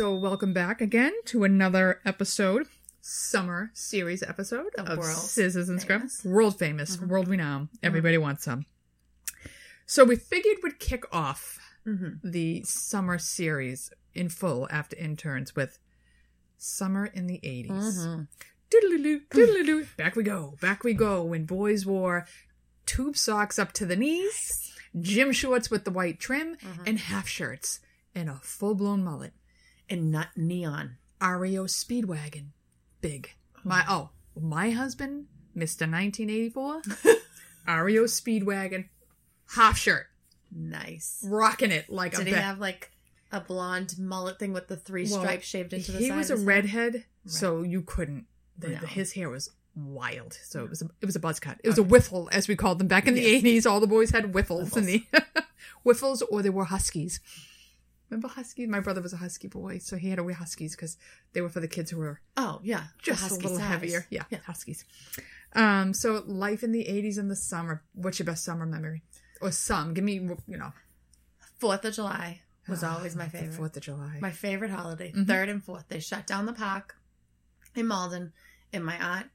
So, welcome back again to another episode, summer series episode The of Scissors and. Scrubs. World famous, Mhm. world renowned. Everybody wants some. So, we figured we'd kick off Mm-hmm. the summer series in full after interns with Summer in the 80s. Mm-hmm. Back we go, back we go. When boys wore tube socks up to the knees, gym shorts with the white trim, Mhm. and half shirts, and a full blown mullet. And not neon. REO Speedwagon. Big. Oh. My oh, my husband, Mr. 1984, REO Speedwagon, half shirt, Nice. rocking it like Did a Did he have like a blonde mullet thing with the three Well, stripes shaved into the side? he was a head? redhead, so you couldn't. The, No. his hair was wild, so it was a, it was a buzz cut. It was a whiffle, as we called them back in the eighties. All the boys had whiffles, in the whiffles, or they wore huskies. Remember huskies? My brother was a husky boy, so he had to wear huskies because they were for the kids who were Oh yeah, just a little size. heavier. Yeah, yeah. huskies. Um, so life in the eighties in the summer. What's your best summer memory? Or some? Give me, you know, Fourth of July was always my favorite. Fourth of July. My favorite holiday. Mhm. Third and fourth. They shut down the park in Malden, and my aunt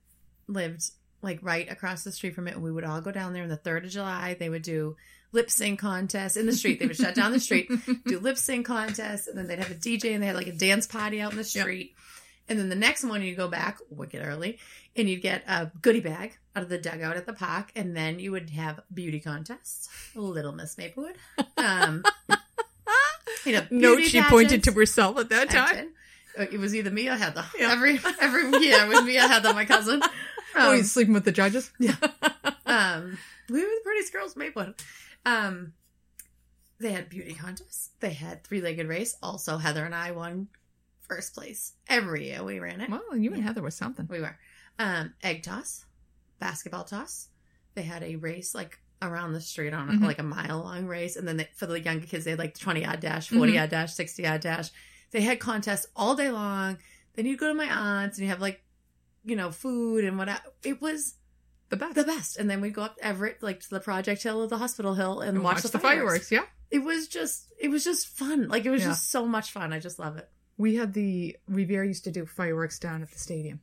lived like right across the street from it. And we would all go down there on the third of July. They would do lip sync contests in the street. They would shut down the street, do lip sync contests, and then they'd have a DJ and they had like a dance party out in the Yep. street. And then the next morning you go back wicked early and you'd get a goodie bag out of the dugout at the park, and then you would have beauty contests. Little Miss Maplewood. Um, you know, Note she pointed to herself at that time. It was either me or Heather. Yeah. Every every year it was me or Heather, my cousin. oh, Um, he's sleeping with the judges. Yeah. um, we were the prettiest girls, Maplewood. Um, they had beauty contests. They had three legged race. Also, Heather and I won first place every year. We ran it. well, you and Heather was something. We were. Um, egg toss, basketball toss. They had a race like around the street on Mhm. like a mile long race, and then they, for the younger kids, they had like twenty yard dash, 40 Mhm. yard dash, sixty yard dash. They had contests all day long. Then you'd go to my aunt's and you have like, you know, food and whatever. It was The best. the best. And then we'd go up Everett, like to the Project Hill or the Hospital Hill, and, And watch, the, fireworks. Yeah. It was just, it was just fun. Like it was Yeah. just so much fun. I just love it. We had the Revere used to do fireworks down at the stadium,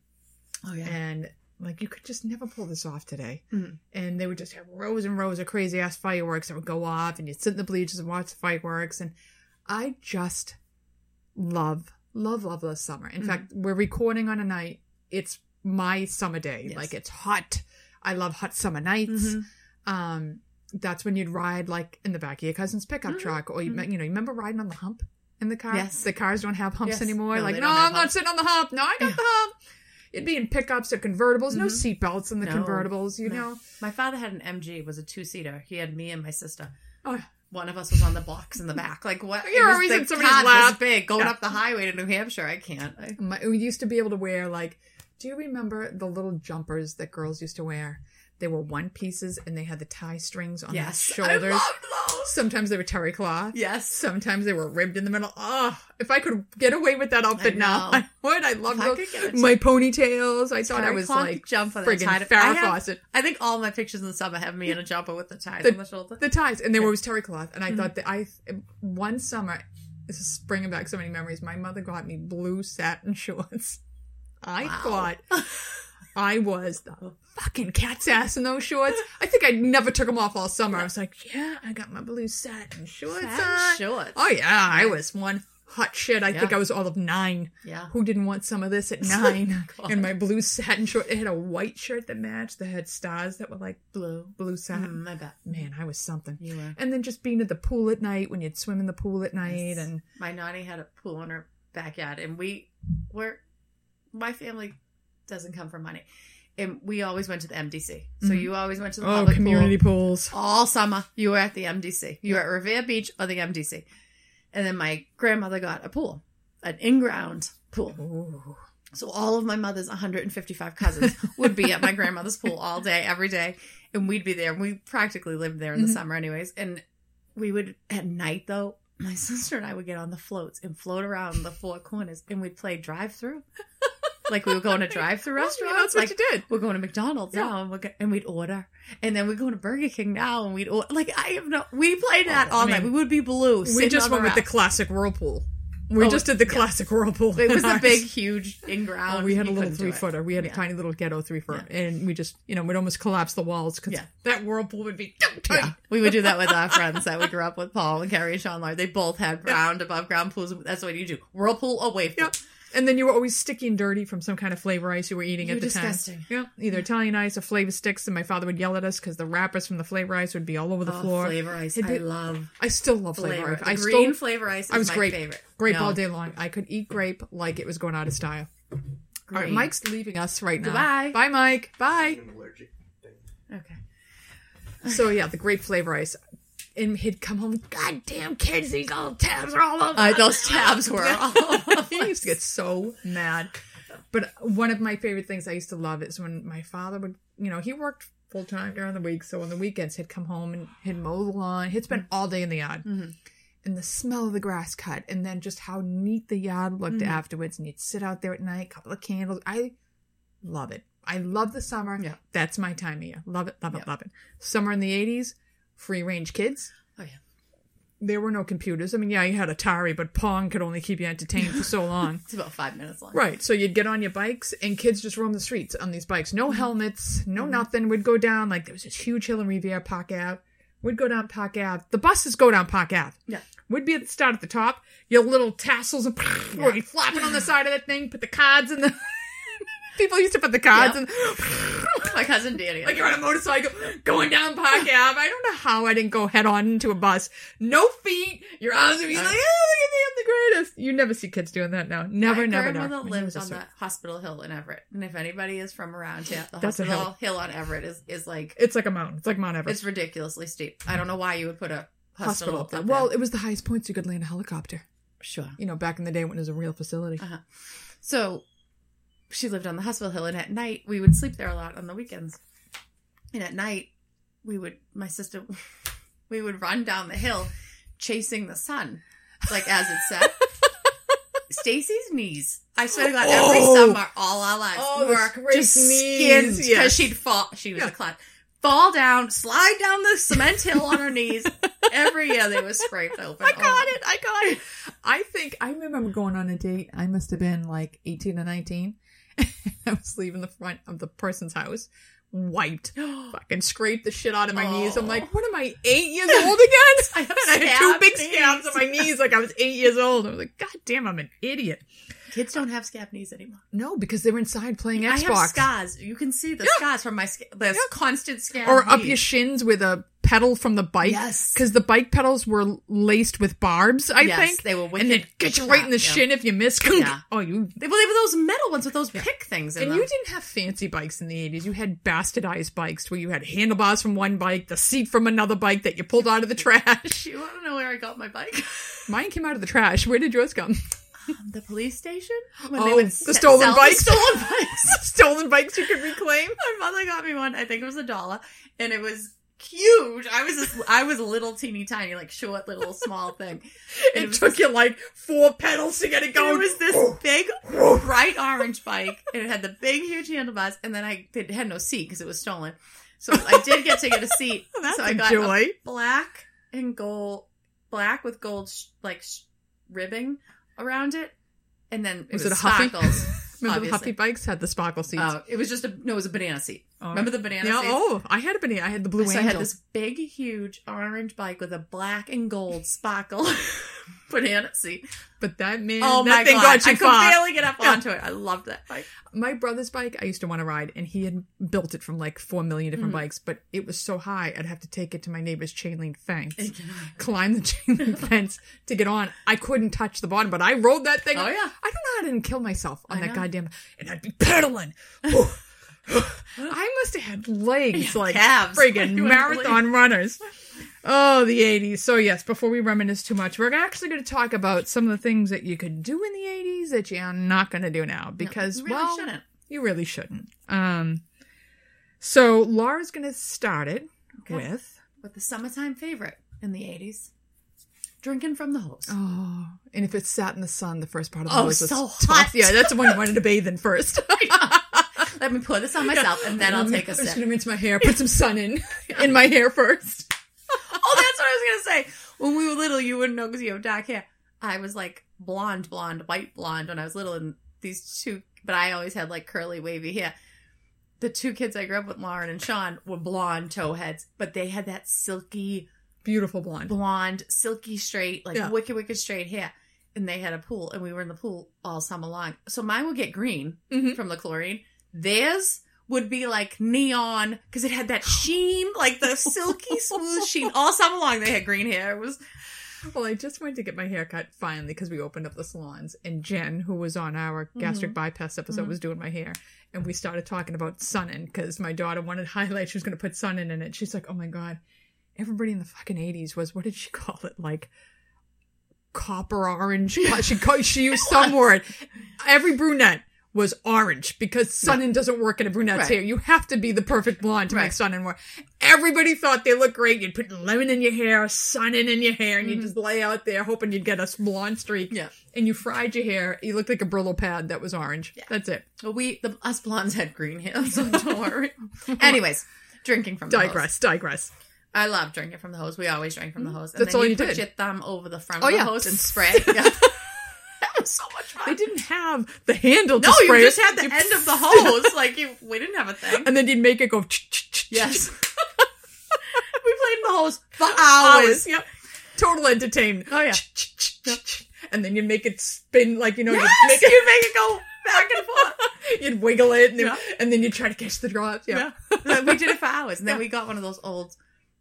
Oh yeah. and like you could just never pull this off today. Mhm. And they would just have rows and rows of crazy ass fireworks that would go off, and you'd sit in the bleachers and watch the fireworks. And I just love, love, love the summer. In Mhm. fact, we're recording on a night. It's my summer day. Yes. Like it's hot. I love hot summer nights. Mhm. Um, that's when you'd ride like in the back of your cousin's pickup Mhm. truck, or you, Mhm. you know, you remember riding on the hump in the car. Yes. the cars don't have humps Yes. anymore. No, like, no, I'm not sitting on the hump. No, I got Yeah. the hump. It'd be in pickups or convertibles. No Mhm. seatbelts in the No. convertibles. You No. know. My father had an MG. It was a two seater. He had me and my sister. Oh, One of us was on the box in the back. Like what? You're always in somebody's lap. Big going Yeah. up the highway to New Hampshire. I can't. I, My, we used to be able to wear like. Do you remember the little jumpers that girls used to wear? They were one pieces and they had the tie strings on yes, the shoulders. I loved those. Sometimes they were terry cloth. Yes. Sometimes they were ribbed in the middle. Oh, if I could get away with that outfit I now. I would. I love those. could get a My ponytails. I thought I was like jumper that friggin' tied- I Farrah have- Fawcett. I think all my pictures in the summer have me in a jumper with the ties The- on the shoulder. The ties, and they were Yeah. always terry cloth. And I Mhm. thought that I one summer, this is bringing back so many memories. My mother got me blue satin shorts. I Wow. thought I was the fucking cat's ass in those shorts. I think I never took them off all summer. I was like, yeah, I got my blue satin shorts Satin shorts. Oh yeah, I was one hot shit. I think I was all of nine. Yeah. Who didn't want some of this at nine? God. and my blue satin short. It had a white shirt that matched. That had stars that were like Blue. blue satin. Mm, I bet. Man, I was something. You were. And then just being at the pool at night when you'd swim in the pool at night, Yes. and My nanny had a pool in her backyard, and we were. My family doesn't come from money, and we always went to the MDC. So Mhm. you always went to the oh, public community pool. pools. all summer. You were at the MDC. You were at Revere Beach or the MDC, and then my grandmother got a pool, an in-ground pool. Ooh. So all of my mother's 155 cousins would be at my grandmother's pool all day, every day, and we'd be there. We practically lived there in the Mhm. summer, anyways. And we would at night though. My sister and I would get on the floats and float around the four corners, and we'd play drive-through. like we were going to drive-through yeah, that's what like you did. we're going to McDonald's Yeah. now, and, go- and we'd order, and then we're going to Burger King now, and we'd order. Like I have no. We played that Oh, all I night. We would be blue. We just went with the classic whirlpool. We Oh, just did the yeah. classic whirlpool. It was the big, huge in ground. Oh, we had a little three footer. We had Yeah. a tiny little ghetto three footer, Yeah. and we just, you know, we'd almost collapse the walls because that whirlpool would be tight. Yeah, we would do that with our friends that we grew up with, Paul and Carrie and Sean Larry. They both had ground above ground pools. That's what you do. Whirlpool away from. And then you were always sticky and dirty from some kind of flavor ice you were eating You at were the disgusting. time. Yeah, either Italian ice or flavor sticks, and my father would yell at us because the wrappers from the flavor ice would be all over the Oh, floor. flavor ice. It I did- love I still love flavor. flavor. ice. The I green still flavor ice is I was my grape. favorite. grape No, all day long. I could eat grape like it was going out of style. All right. Mike's leaving us right now. Goodbye. Bye, Mike. Bye. an allergic thing. Okay. So yeah, the grape flavor ice. And he'd come home, God damn kids, these old tabs are all over. Uh, those tabs were all over. he used to get so mad. But one of my favorite things I used to love is when my father would, you know, he worked full time during the week, so on the weekends he'd come home and he'd mow the lawn. He'd spend all day in the yard. Mhm. And the smell of the grass cut, and then just how neat the yard looked Mhm. afterwards. And you'd sit out there at night, couple of candles. I love it. I love the summer. Yeah. That's my time of year. Love it, love Yeah. it, love it. Summer in the 80s, free range kids Oh yeah. there were no computers. I mean, yeah, you had Atari, but Pong could only keep you entertained for so long. It's about five minutes long. right. So you'd get on your bikes and kids just roam the streets on these bikes. Mm-hmm. No helmets, no nothing. We'd go down, like, there was this huge hill in Revere, Park Ave. We'd go down Park Ave. The buses go down Park Ave. Yeah. We'd be at the start at the top. Your little tassels would be flapping on the side of that thing. Put the cards in the. People used to put the cards in. My cousin Danny. Like you're on a motorcycle going down Park Ave. I don't know how I didn't go head on into a bus. No feet. Your arms would be like, oh, look at me, I'm the greatest. You never see kids doing that now. Never, My never, grandmother never. lives on the Hospital Hill in Everett, and if anybody is from around here, the That's Hospital hill. on Everett is is like It's like a mountain. It's like Mount Everest. it's ridiculously steep. I don't know why you would put a hospital, hospital. up there. Well, it was the highest points you could land a helicopter. sure. You know, back in the day when it was a real facility. Uh-huh. So she lived on the hospital hill, and at night we would sleep there a lot on the weekends. And at night we would, my sister, we would run down the hill chasing the sun, like as it set. Stacy's knees. I swear to God, every Oh. summer, all our lives Oh, were just knees, skins because yes. she'd fall. She was Yeah. a clown. Fall down, slide down the cement hill on her knees. Every year they were scraped open. I got oh. it. I got it. I think I remember going on a date. I must have been like 18 or 19. I was leaving the front of the person's house, wiped, fucking scraped the shit out of my knees. I'm like, oh. what am I, eight years old again? I had two big scabs on my knees like I was eight years old. I was like, God damn, I'm an idiot. Kids don't have scab knees anymore. No, because they were inside playing Xbox. I have scars. You can see the scars from my the constant scab. Or up your shins with a pedal from the bike. Yes. Because the bike pedals were laced with barbs, I Yes, think. they were And wicked they'd get you right in the sharp, shin if you miss. Yeah. Oh, you They, well, they were those metal ones with those pick things in And them. you didn't have fancy bikes in the 80s. You had bastardized bikes where you had handlebars from one bike, the seat from another bike that you pulled out of the trash. you want to know where I got my bike? Mine came out of the trash. Where did yours come? the police station. When Oh, the stolen bikes? stolen bikes. Stolen bikes you could reclaim? my mother got me one. I think it was a dollar, and it was huge. I was just, I was a little teeny tiny, like short, little small thing. It, was took this- you like four pedals to get it going. it was this oh. big, oh. bright orange bike, and it had the big, huge handlebars. And then I it had no seat because it was stolen. So I did get to get a seat. That's so I got joy. a black and gold, black with gold sh- like sh- ribbing around it, and then it Was was, it a Huffy? sparkles. Remember the. Huffy bikes had the sparkle seats? Uh, it was just a no, it was a banana seat. Oh. Remember the banana yeah, seats? oh, I had a banana. I had the blue so I had this big, huge orange bike with a black and gold sparkle banana seat. But that man, Oh that my thing god! got you I could barely get up Yeah. onto it. I loved that bike. my brother's bike i used to want to ride and he had built it from like four million different Mm. bikes but it was so high i'd have to take it to my neighbor's chain link fence climb the chain link fence to get on i couldn't touch the bottom but i rode that thing Oh, yeah. i don't know how i didn't kill myself on I that know. goddamn and i'd be pedaling. i must have had legs like calves. friggin' marathon runners Oh, the 80s. So, yes, before we reminisce too much, we're actually going to talk about some of the things that you could do in the 80s that you're not going to do now because, you really well, shouldn't. you really shouldn't. Um, so Laura's going to start it Okay. with. With the summertime favorite in the eighties, drinking from the hose. Oh, and if it sat in the sun, the first part of the Oh, hose was so tough. hot. Yeah, that's the one you wanted to bathe in first. Let me pour this on myself, and then I'll take a I'm just sip. to rinse my hair, put some Sun-In in my hair first. Oh, that's what I was gonna say. When we were little, you wouldn't know because you have dark hair. I was like blonde, blonde, white blonde when I was little, and these two, but I always had like curly, wavy hair. The two kids I grew up with, Lauren and Sean, were blonde towheads, but they had that silky, Beautiful blonde. blonde, silky straight, like Yeah. wicked, wicked straight hair. And they had a pool, and we were in the pool all summer long. So mine would get green Mhm. from the chlorine. Theirs would be like neon because it had that sheen, like the silky smooth sheen. All summer long, they had green hair. It was Well, I just went to get my hair cut finally because we opened up the salons, and Jen, who was on our gastric bypass episode, Mhm. was doing my hair, and we started talking about Sun-In because my daughter wanted highlights. She was going to put Sun-In in it. She's like, "Oh my god, everybody in the fucking eighties was what did she call it? Like copper orange? she called, she used some word. Every brunette." Was orange because Sun-In doesn't work in a brunette's Right. hair. You have to be the perfect blonde to Right. make Sun-In work. Everybody thought they looked great. You'd put lemon in your hair, Sun-In in your hair, and you'd Mhm. just lay out there hoping you'd get a blonde streak. Yeah. And you fried your hair. You looked like a Brillo pad that was orange. Yeah. That's it. well, we the us blondes had green hair, so don't worry. Anyways, drinking from the hose. Digress. Digress. I love drinking from the hose. We always drank from the hose. And That's then all you you put did. your thumb over the front Oh, of the yeah. hose and spray. Yeah. that was so much fun. They didn't have the handle to no, you just it. had the You- end of the hose. Like you, we didn't have a thing. And then you'd make it go. Yes. we played in the hose for hours. Hours. Yep. Total entertainment. Oh, yeah. And then you'd make it spin like, you know, Yes, you'd make it. make it go back and forth. You'd wiggle it, and, then, Yeah. and then you'd try to catch the drops. Yeah. we did it for hours, and then Yeah. we got one of those old,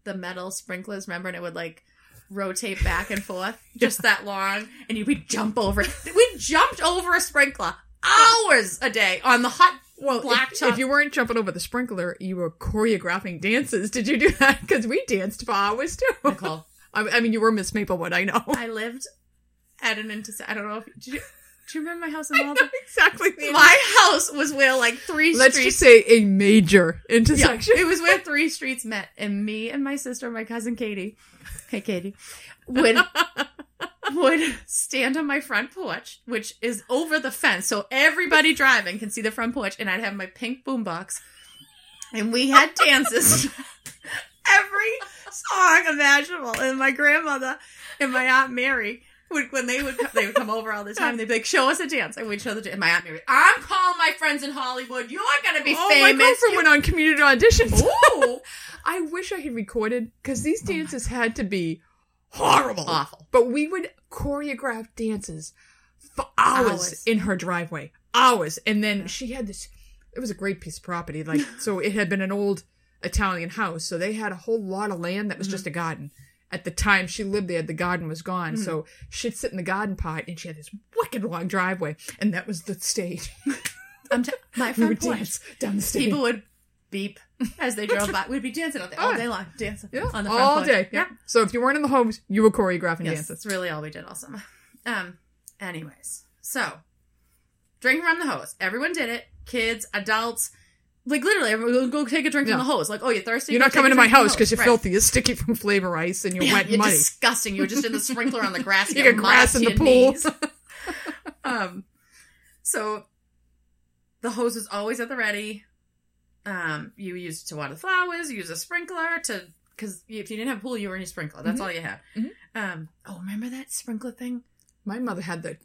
the metal sprinklers. Remember, and it would like rotate back and forth, just that long, and you would jump over. We jumped over a sprinkler hours a day on the hot. Well, Black if, if you weren't jumping over the sprinkler, you were choreographing dances. Did you do that? Because we danced for hours too. Nicole, I, I mean, you were Miss Maplewood. I know. I lived at an intersection. I don't know if did you. Do you remember my house in I know exactly. My house was where like 3 Let's streets. just say a major yeah, intersection. it was where three streets met, and me and my sister, my cousin Katie, hey Katie, would would stand on my front porch, which is over the fence, so everybody driving can see the front porch, and I'd have my pink boombox, and we had dances, every song imaginable, and my grandmother and my aunt Mary. When they would they would come over all the time, they'd be like, "Show us a dance," and we'd show the dance. My aunt Mary, I'm calling my friends in Hollywood. You're gonna be famous. oh, my famous. girlfriend You- went on community auditions. Ooh, I wish I had recorded because these oh dances had to be horrible, awful. But we would choreograph dances for hours, Hours. in her driveway, hours, and then she had this. It was a great piece of property, like so. It had been an old Italian house, so they had a whole lot of land that was mm-hmm. just a garden. At the time she lived there, the garden was gone, so she'd sit in the garden part, and she had this wicked long driveway, and that was the stage. I'm t- my we front would porch. dance down the stage. People would beep as they drove by. We'd be dancing out there all Oh. day long, dancing Yeah, on the front all porch. day. Yeah. So if you weren't in the homes, you were choreographing Yes, dances. that's really all we did all summer. Um. Anyways, so drinking from the hose. Everyone did it. Kids, adults. Like literally, everyone would go take a drink Yeah. from the hose. Like, oh, you're thirsty. You're Go not coming to my drink from the house because you're Right. filthy. You're sticky from flavor ice and you're Yeah, wet and you're muddy. disgusting. You were just in the sprinkler on the grass. You got grass in the pool. um, so the hose is always at the ready. Um, you use it to water the flowers. You use a sprinkler to because if you didn't have a pool, you were in your sprinkler. That's Mhm. all you had. Mhm. Um, oh, remember that sprinkler thing? My mother had the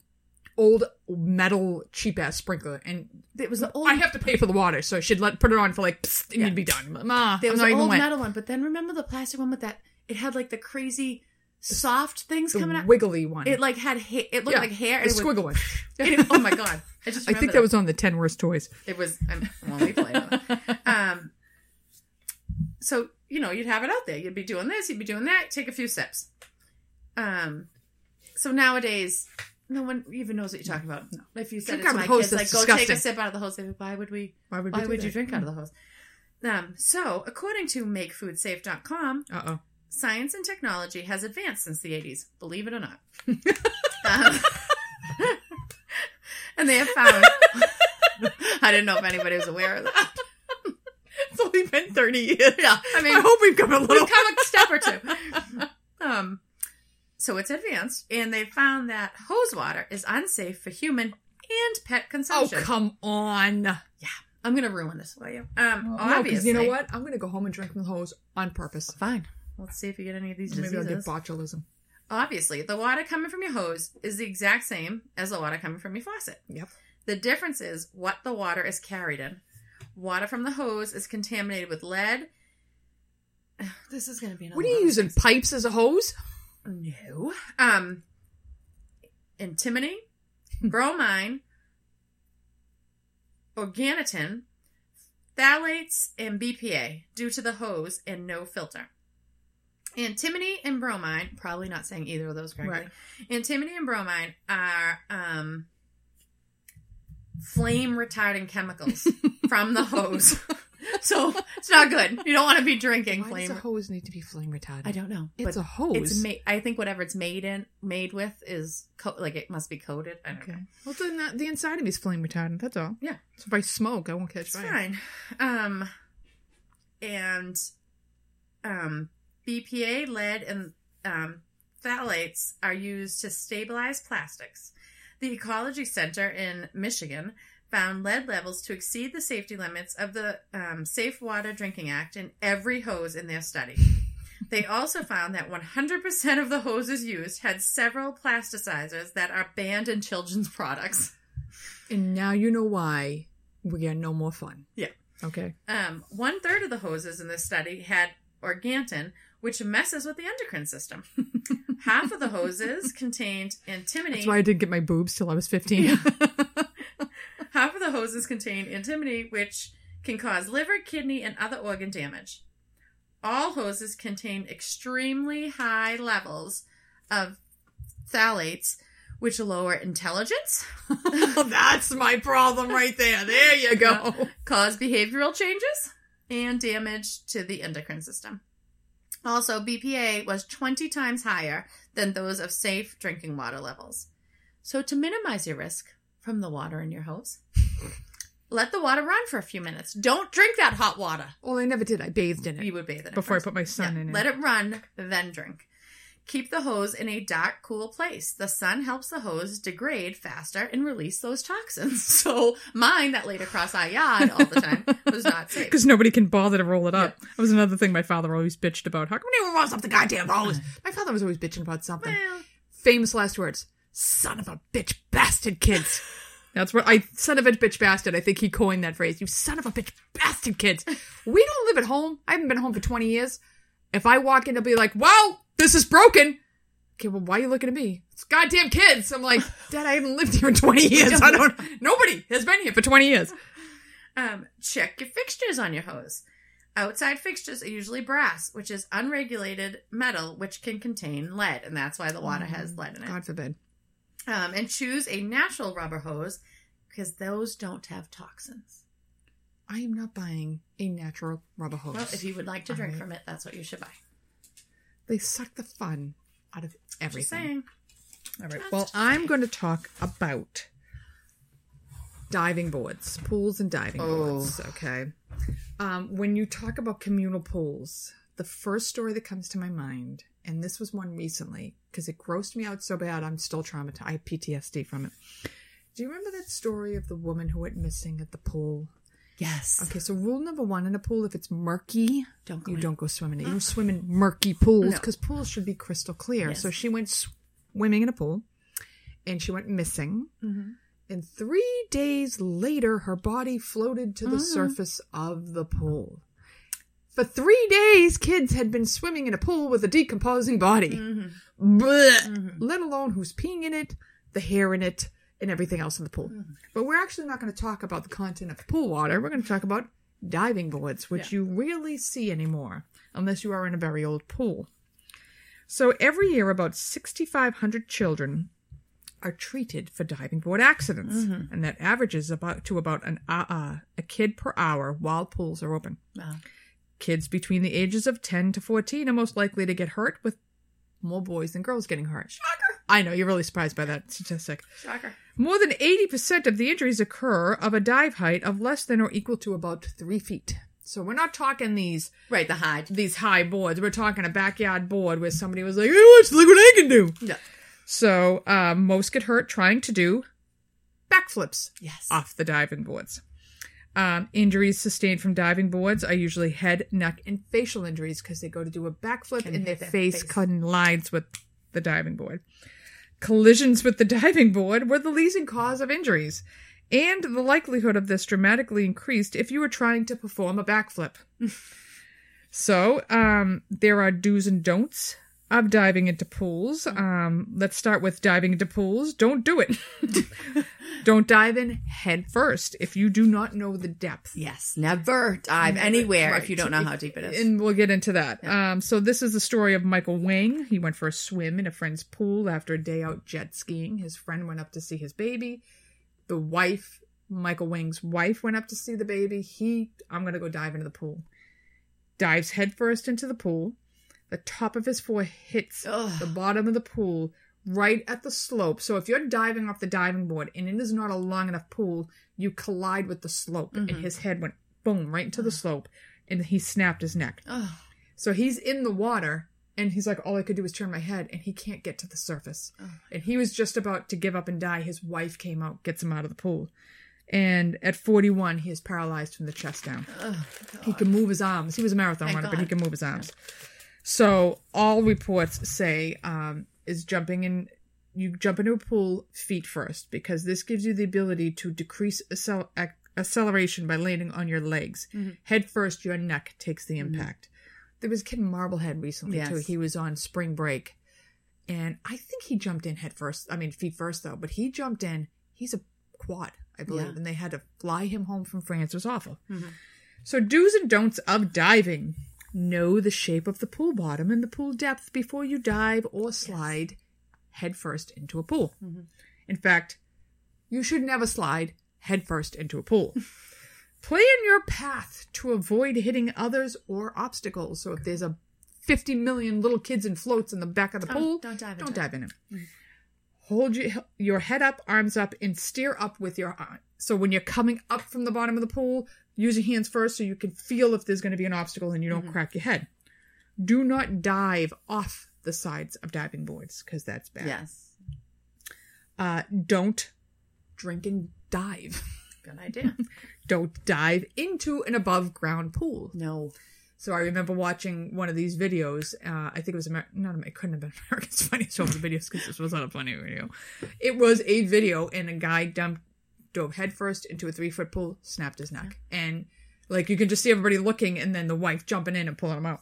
old metal cheap ass sprinkler, and It was the old. I have to pay for the water, so she'd let put it on for like, psst, and Yeah. you'd be done. Ma, there was the old metal one, but then remember the plastic one with that? It had like the crazy soft things the coming out. wiggly one. It like had ha- it looked Yeah, like hair. the squiggle one. it- oh my god! I just I think that was on the ten worst toys. It was um, well, we played on. Um, so you know, you'd have it out there. You'd be doing this. You'd be doing that. Take a few sips. Um, so nowadays, no one even knows what you're talking about. No. If you said Drink it to my hose, kids, like, go take a sip out of the hose, they would, why would we? Why would, Why we would you drink out of the hose? Um, so according to MakeFoodSafe.com, Uh oh. science and technology has advanced since the 80s, believe it or not. um, and they have found. I didn't know if anybody was aware of that. It's only been thirty years. Yeah, I mean, I hope we've come a little. we've come a step or two. Um, so it's advanced, and they found that hose water is unsafe for human and pet consumption. oh come on. Yeah. I'm gonna ruin this for you. Um, No, obviously, because you know what? I'm gonna go home and drink from the hose on purpose. Fine. Let's see if you get any of these Maybe I'll get botulism. Obviously, the water coming from your hose is the exact same as the water coming from your faucet. Yep. The difference is what the water is carried in. Water from the hose is contaminated with lead. This is going to be another What are you using? Pipes as a hose? No. Um, antimony, bromine, organotin, phthalates, and BPA due to the hose and no filter. Antimony and bromine, probably not saying either of those correctly. Right. Antimony and bromine are um, flame retarding chemicals from the hose. so it's not good. You don't want to be drinking Why flame. does a hose need to be flame retardant? I don't know. It's a hose. It's made. I think whatever it's made in, made with, is co- like it must be coated. I don't Okay. know. Well, then that, the inside of me is flame retardant. That's all. Yeah. So if I smoke, I won't catch It's fire. fine. Um, and um, BPA, lead, and um, phthalates are used to stabilize plastics. The Ecology Center in Michigan found lead levels to exceed the safety limits of the um, Safe Water Drinking Act in every hose in their study. They also found that 100% of the hoses used had several plasticizers that are banned in children's products. And now you know why we are no more fun. Yeah. Okay. Um, one third of the hoses in this study had organotin, which messes with the endocrine system. Half of the hoses contained antimony. That's why I didn't get my boobs till I was 15. Half of the hoses contain antimony, which can cause liver, kidney, and other organ damage. All hoses contain extremely high levels of phthalates, which lower intelligence, That's my problem right there. There you go. cause behavioral changes, and damage to the endocrine system. Also, BPA was 20 times higher than those of safe drinking water levels. So, to minimize your risk from the water in your hose, let the water run for a few minutes. Don't drink that hot water. Well, I never did. I bathed in it You would bathe in it before I put my son Yeah, in it. Let it run, then drink. Keep the hose in a dark, cool place. The sun helps the hose degrade faster and release those toxins. So mine that laid across our yard all the time was not safe. Because nobody can bother to roll it up. That was another thing my father always bitched about. How come anyone rolls up the goddamn hose? My father was always bitching about something. Well, Famous last words. Son of a bitch bastard kids. That's what I son of a bitch bastard. I think he coined that phrase. You son of a bitch bastard kids. We don't live at home. I haven't been home for 20 years. If I walk in, they'll be like, Well, this is broken. Okay, well, why are you looking at me? It's goddamn kids. I'm like, Dad, I haven't lived here in 20 years. I don't nobody has been here for 20 years. um, check your fixtures on your hose. Outside fixtures are usually brass, which is unregulated metal, which can contain lead, and that's why the water has lead in it. God forbid. Um, and choose a natural rubber hose because those don't have toxins. I am not buying a natural rubber hose. Well, if you would like to drink Alright. from it, that's what you should buy. they suck the fun out of Just everything. saying. All right. Well, I'm going to talk about diving boards, pools and diving boards. Okay. Um, when you talk about communal pools, the first story that comes to my mind, and this was one recently because it grossed me out so bad, I'm still traumatized. I have PTSD from it. Do you remember that story of the woman who went missing at the pool? Yes. Okay, so rule number one in a pool: if it's murky, Don't go you in. don't go swimming. You don't swim in murky pools No. because pools should be crystal clear. Yes. So she went swimming in a pool, and she went missing. Mm-hmm. And three days later, her body floated to the Mhm. surface of the pool. For three days, kids had been swimming in a pool with a decomposing body. Mm-hmm. Mhm. Let alone who's peeing in it, the hair in it, and everything else in the pool. Mm-hmm. But we're actually not going to talk about the content of the pool water. We're going to talk about diving boards, which Yeah. you rarely see anymore, unless you are in a very old pool. So every year, about 6,500 children are treated for diving board accidents, Mm-hmm. and that averages about to about an uh, uh, a kid per hour while pools are open. Wow. Kids between the ages of 10 to 14 are most likely to get hurt, with more boys than girls getting hurt. Shocker. I know, you're really surprised by that statistic. Shocker. More than 80% of the injuries occur of a dive height of less than or equal to about three feet. So we're not talking these Right, the hide. these high boards. We're talking a backyard board where somebody was like, "Hey, watch, look what I can do." Yeah. So um, most get hurt trying to do backflips Yes. off the diving boards. Um, injuries sustained from diving boards are usually head, neck, and facial injuries because they go to do a backflip And and their their face, face. lines with the diving board. Collisions with the diving board were the leading cause of injuries, and the likelihood of this dramatically increased if you were trying to perform a backflip. so, um, there are do's and don'ts of diving into pools. Um, let's start with diving into pools. Don't do it. Don't dive in head first if you do not know the depth. Yes, never dive Never- anywhere right. if you don't know how deep it is. And we'll get into that. Um, so this is the story of Michael Wang. He went for a swim in a friend's pool after a day out jet skiing. His friend went up to see his baby. The wife, Michael Wang's wife, went up to see the baby. He, I'm gonna go dive into the pool. Dives headfirst into the pool. The top of his foot hits Ugh. the bottom of the pool right at the slope. So if you're diving off the diving board and it is not a long enough pool, you collide with the slope. And Mhm. his head went boom right into the slope and he snapped his neck. Oh, So he's in the water and he's like, all I could do was turn my head and he can't get to the surface. Oh. And he was just about to give up and die. His wife came out, gets him out of the pool. And at 41, he is paralyzed from the chest down. oh He can move his arms. He was a marathon Thank runner, but he can move his arms. So all reports say um, is jumping in. You jump into a pool feet first because this gives you the ability to decrease accel- ac- acceleration by landing on your legs. Mhm. Head first, your neck takes the impact. There was a kid in Marblehead recently too. He was on spring break, and I think he jumped in head first. I mean feet first though, but he jumped in. He's a quad, I believe, Yeah. and they had to fly him home from France. It was awful. Mhm. So, do's and don'ts of diving. Know the shape of the pool bottom and the pool depth before you dive or slide headfirst into a pool. Mhm. In fact, you should never slide headfirst into a pool. Plan your path to avoid hitting others or obstacles. So, if there's a 50 million little kids in floats in the back of the Oh, pool, don't dive don't dive in it. Hold your, your head up, arms up, and steer up with your arm. So when you're coming up from the bottom of the pool, use your hands first so you can feel if there's going to be an obstacle and you don't crack your head. Do not dive off the sides of diving boards because that's bad. Yes, Uh, don't drink and dive. good idea. Don't dive into an above ground pool. no, So I remember watching one of these videos. Uh, I think it was Amer- not. It couldn't have been America's Funniest Home Videos because this was not a funny video. It was a video, and a guy dumped, dove headfirst into a three foot pool, snapped his neck, and like you can just see everybody looking, and then the wife jumping in and pulling him out.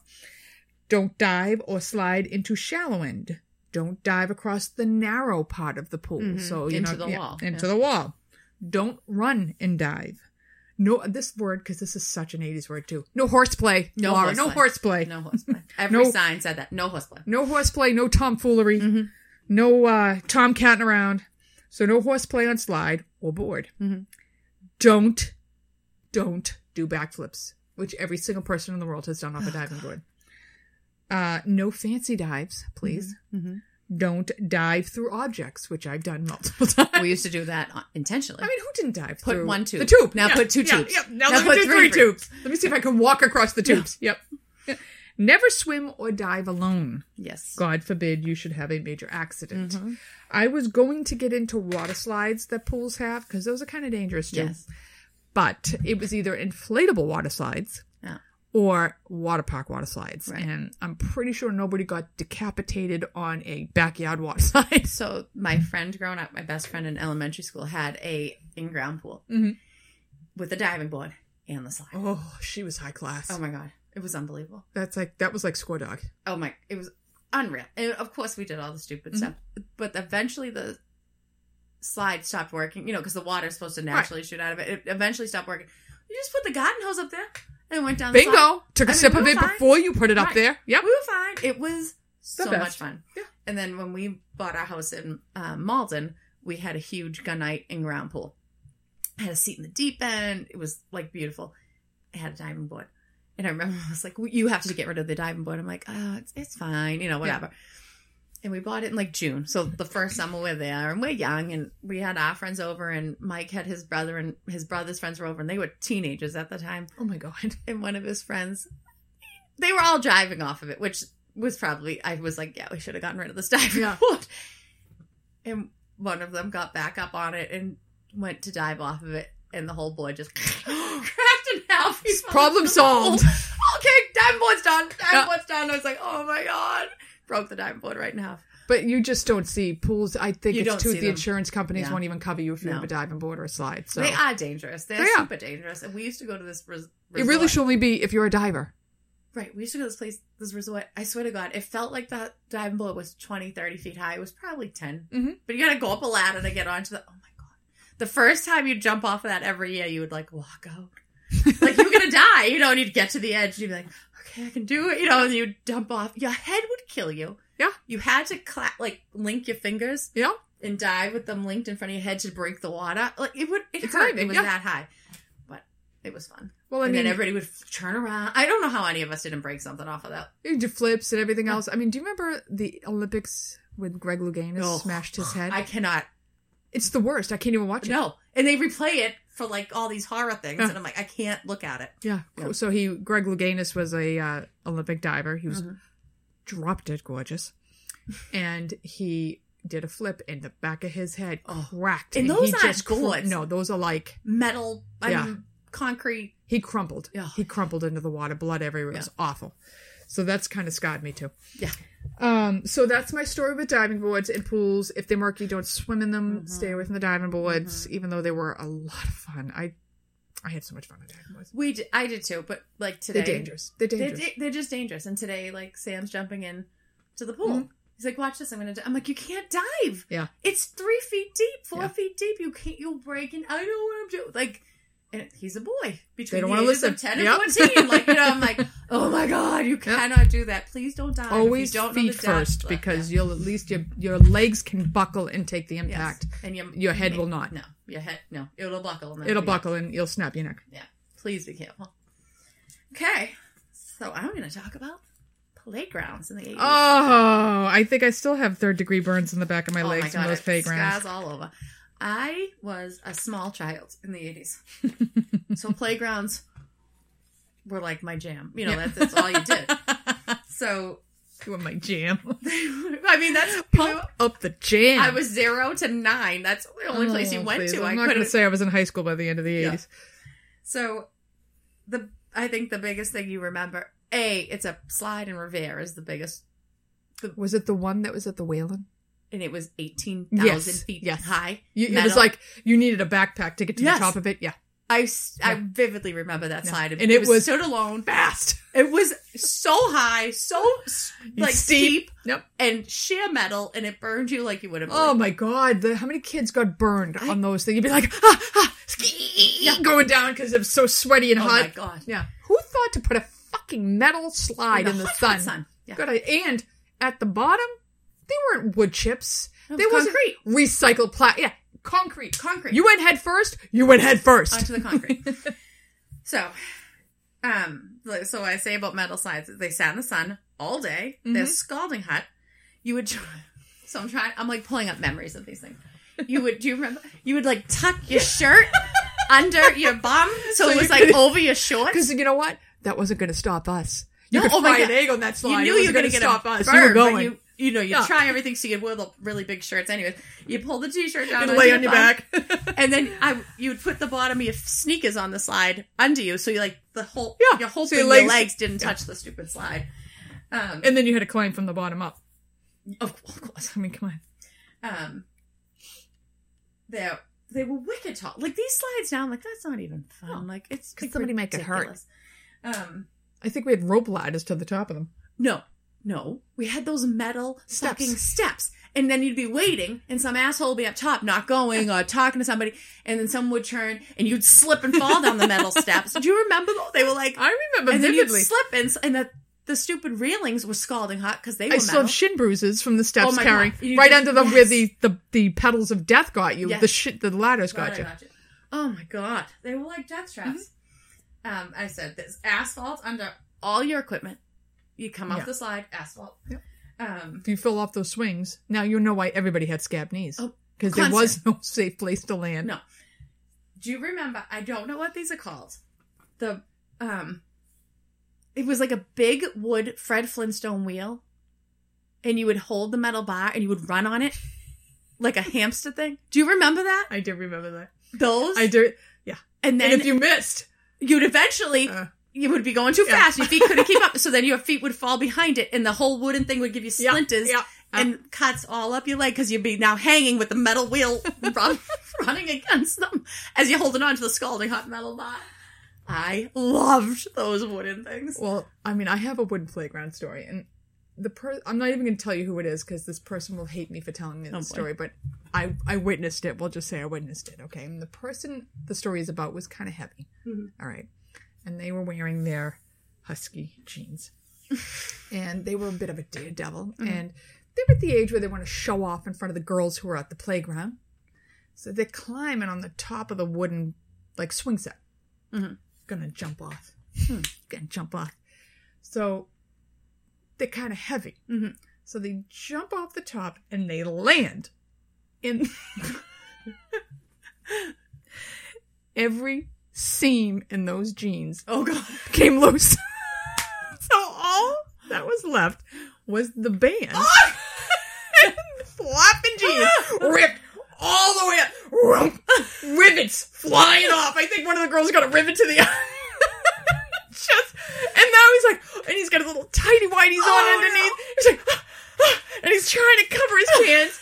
Don't dive or slide into shallow end. Don't dive across the narrow part of the pool. Mhm. So you Into know, the yeah, wall, Into yeah. the wall. Don't run and dive. No, this word because this is such an '80s word too. No horseplay. No Laura, no horseplay. horseplay. no horseplay. Every No. sign said that. No horseplay. No horseplay. No tomfoolery. Mhm. No uh, tomcatting around. So no horseplay on slide or board. Mhm. Don't, don't do backflips, which every single person in the world has done off a diving board. Uh, no fancy dives, please. Mhm. Don't dive through objects, which I've done multiple times. We used to do that uh, intentionally. I mean, who didn't dive Put through one tube. The tube. Now put two yeah, tubes. Yeah, Now, Now let me put do three three tubes. Let me see if I can walk across the tubes. Yep. Never swim or dive alone. yes. God forbid you should have a major accident. Mhm. I was going to get into water slides that pools have because those are kind of dangerous too. Yes. But it was either inflatable water slides Yeah. Or water park water slides. Right. And I'm pretty sure nobody got decapitated on a backyard water slide. So my friend growing up, my best friend in elementary school, had a in-ground pool Mhm. with a diving board and the slide. Oh, she was high class. Oh my god, it was unbelievable. That's like that was like score dog. Oh my, it was unreal. And of course, we did all the stupid stuff, but eventually the slide stopped working. You know, because the water is supposed to naturally shoot out of it. It eventually stopped working. You just put the garden hose up there and went down. The. Bingo! Took a I mean, sip we of it fine. before you put it up there. Yep. We were fine. It was so best. much fun. Yeah. And then when we bought our house in um, Malden, we had a huge gunite in ground pool. I had a seat in the deep end. It was like beautiful. It had a diving board. And I remember I was like, "Well, you have to get rid of the diving board. I'm like, oh, it's, it's fine, you know, whatever. And we bought it in like June. So the first summer we're there and we're young and we had our friends over and Mike had his brother and his brother's friends were over and they were teenagers at the time Oh my god. and one of his friends, they were all driving off of it, which was probably I was like, yeah, we should have gotten rid of this diving Yeah. board. And one of them got back up on it and went to dive off of it, and the whole board just cracked in half. Problem into the pool. solved. Okay, diving board's done. Diving Yeah. board's done. I was like, oh my god, broke the diving board right in half. But you just don't see pools. I think You it's don't too see the them. insurance companies Yeah. won't even cover you if you No. have a diving board or a slide. So They are dangerous. They're They are. super dangerous. And we used to go to this res- it really should only be if you're a diver. Right. We used to go to this place, this resort. I swear to God, it felt like the diving board was 20, 30 feet high. It was probably 10. Mhm. But you got to go up a ladder to get onto the. Oh my God. The first time you jump off of that every year, you would like walk out. Like you're to die, you know, and you'd get to the edge and you'd be like, okay, I can do it, you know, and you'd dump off. Your head would kill you. Yeah. You had to clap, like link your fingers Yeah. and dive with them linked in front of your head to break the water. Like it would, it It's hurt. It was yeah. that high. But it was fun. Well, I and mean, then everybody would f- turn around. I don't know how any of us didn't break something off of that. you do flips and everything Yeah. else. I mean, do you remember the Olympics when Greg Louganis Oh. smashed his head? I cannot. it's the worst. I can't even watch it. No. And they replay it for like all these horror things, Yeah. and I'm like, I can't look at it. Yeah. Yeah. So he, Greg Louganis was a uh, Olympic diver. He was Mhm. drop dead gorgeous, and he did a flip, and the back of his head Oh. cracked, And he those aren't just no, those are like Metal, I Yeah. mean, concrete. he crumpled. Yeah. He crumpled into the water, blood everywhere. It was awful. So that's kind of scarred me too. Yeah. Um. So that's my story with diving boards and pools. If they're murky, don't swim in them. Mm-hmm. Stay away from the diving boards. Even though they were a lot of fun, I, I had so much fun with diving boards. We, d- I did too, but like today, They're dangerous. They're They're, dangerous. da- they're just dangerous. And today, like Sam's jumping in to the pool. Mhm. He's like, "Watch this! I'm gonna." i I'm like, "You can't dive. Yeah. it's three feet deep, four Yeah. feet deep. You can't. You'll break." And I don't know what I'm doing. Like, and he's a boy between don't the ages of listen. ten Yep. and fourteen. Like, you know, I'm like, "Oh my god, you cannot do that. Please don't dive. If Always you don't feet first but- because yeah. you'll at least your your legs can buckle and take the Yes. impact. and your Your head will not. No, your head. No, it'll buckle. And It'll buckle and you'll snap your neck. Yeah, please be careful. Okay, so I'm going to talk about playgrounds in the 80s. Oh, I think I still have third degree burns in the back of my Oh legs from God, those playgrounds. Scars all over. I was a small child in the 80s. so playgrounds were like my jam. You know, Yeah. that's, that's all you did. So, You were my jam. I mean, that's. Pump up the jam. I was zero to nine. That's the only place you Oh, went please. to. I'm I not going to say I was in high school by the end of the Yeah. 80s. So, the I think the biggest thing you remember, A, it's a slide in Revere is the biggest, Was it the one that was at the Whalen? And it was 18,000 Yes, feet yes. high. You, it was like you needed a backpack to get to Yes. the top of it. Yeah. I, Yeah. vividly remember that Yeah. slide. And it was stood alone. Fast. It was so high, so like steep, Yep. and sheer metal, and it burned you like you would have. Oh my god, the, how many kids got burned on those things? You'd be like, ah, ah, ski, going down because it was so sweaty and Oh hot. Oh my god! Yeah. Who thought to put a fucking metal slide in the, hot, sun? hot sun. Yeah. Good idea. And at the bottom, they weren't wood chips. They wasn't concrete. recycled plastic. Yeah, concrete. Concrete. You went head first. You went head first. onto the concrete. so, um, so I say about metal slides, they sat in the sun all day. They're Mhm. scalding hot. You would, so I'm trying. I'm like pulling up memories of these things. You would, do you remember? You would like tuck your shirt under your bum, so, So it was like could- over your shorts. Because you know what? That wasn't going to stop us. You No, could oh fry an egg on that slide. you knew you were going to to stop us. you were going. you, you know, you Yeah. try everything so you'd wear the really big shirts. Anyways, you pull the t-shirt down, and lay on your back. and then I you would put the bottom of your sneakers on the slide under you, so you like the whole Yeah, your whole so thing, your your legs- didn't touch the stupid slide. Um, and then you had to climb from the bottom up. of, course, I mean, come on. um, they they were wicked tall. Like these slides now, like that's not even fun. No, like it's 'cause like, somebody might get hurt. Um, I think we had rope ladders to the top of them. No, no. We had those metal Steps. fucking steps. And then you'd be waiting, and some asshole would be up top, not going or talking to somebody, and then someone would turn, and you'd slip and fall down the metal steps. Do you remember those? They were like, I remember and then you'd slip, and, and the, the stupid railings were scalding hot because they were I metal. still have shin bruises from the steps Oh carrying right just- under them where the, the the pedals of death got you. Yes. The shit, the ladders God, got you. got you. Oh my god, they were like death traps. Mm-hmm. Um, I said there's asphalt under all your equipment. You come off Yeah. the slide, asphalt. Yep. Um, If you fill off those swings, now you know why everybody had scab knees Oh, because there was no safe place to land. No. Do you remember? I don't know what these are called. The um, it was like a big wood Fred Flintstone wheel, and you would hold the metal bar and you would run on it like a hamster thing. Do you remember that? I do remember that. Those I do. Yeah. And then and if you missed, you'd eventually. uh, you would be going too Yeah. fast. Your feet couldn't keep up, so then your feet would fall behind it, and the whole wooden thing would give you splinters. yeah, and cuts all up your leg because you'd be now hanging with the metal wheel run, running against them as you're holding on to the scalding hot metal bar. I loved those wooden things. Well, I mean, I have a wooden playground story, and the per I'm not even going to tell you who it is because this person will hate me for telling me Oh, the story. But I I witnessed it. We'll just say I witnessed it. Okay, and the person the story is about was kind of heavy. Mhm. All right, and they were wearing their husky jeans, and they were a bit of a daredevil, Mm-hmm. and they were at the age where they want to show off in front of the girls who are at the playground. So they're climbing on the top of the wooden like swing set. Mhm. Gonna jump off. Hmm. Gonna jump off. So they're kind of heavy. Mhm. So they jump off the top and they land in every seam in those jeans Oh god. came loose. so all that was left was the band. Flopping jeans ripped all the way up. Rivets flying off. I think one of the girls got a rivet to the eye. Just and now he's like, and he's got his little tidy whities on Oh, underneath. He's like, and he's trying to cover his pants.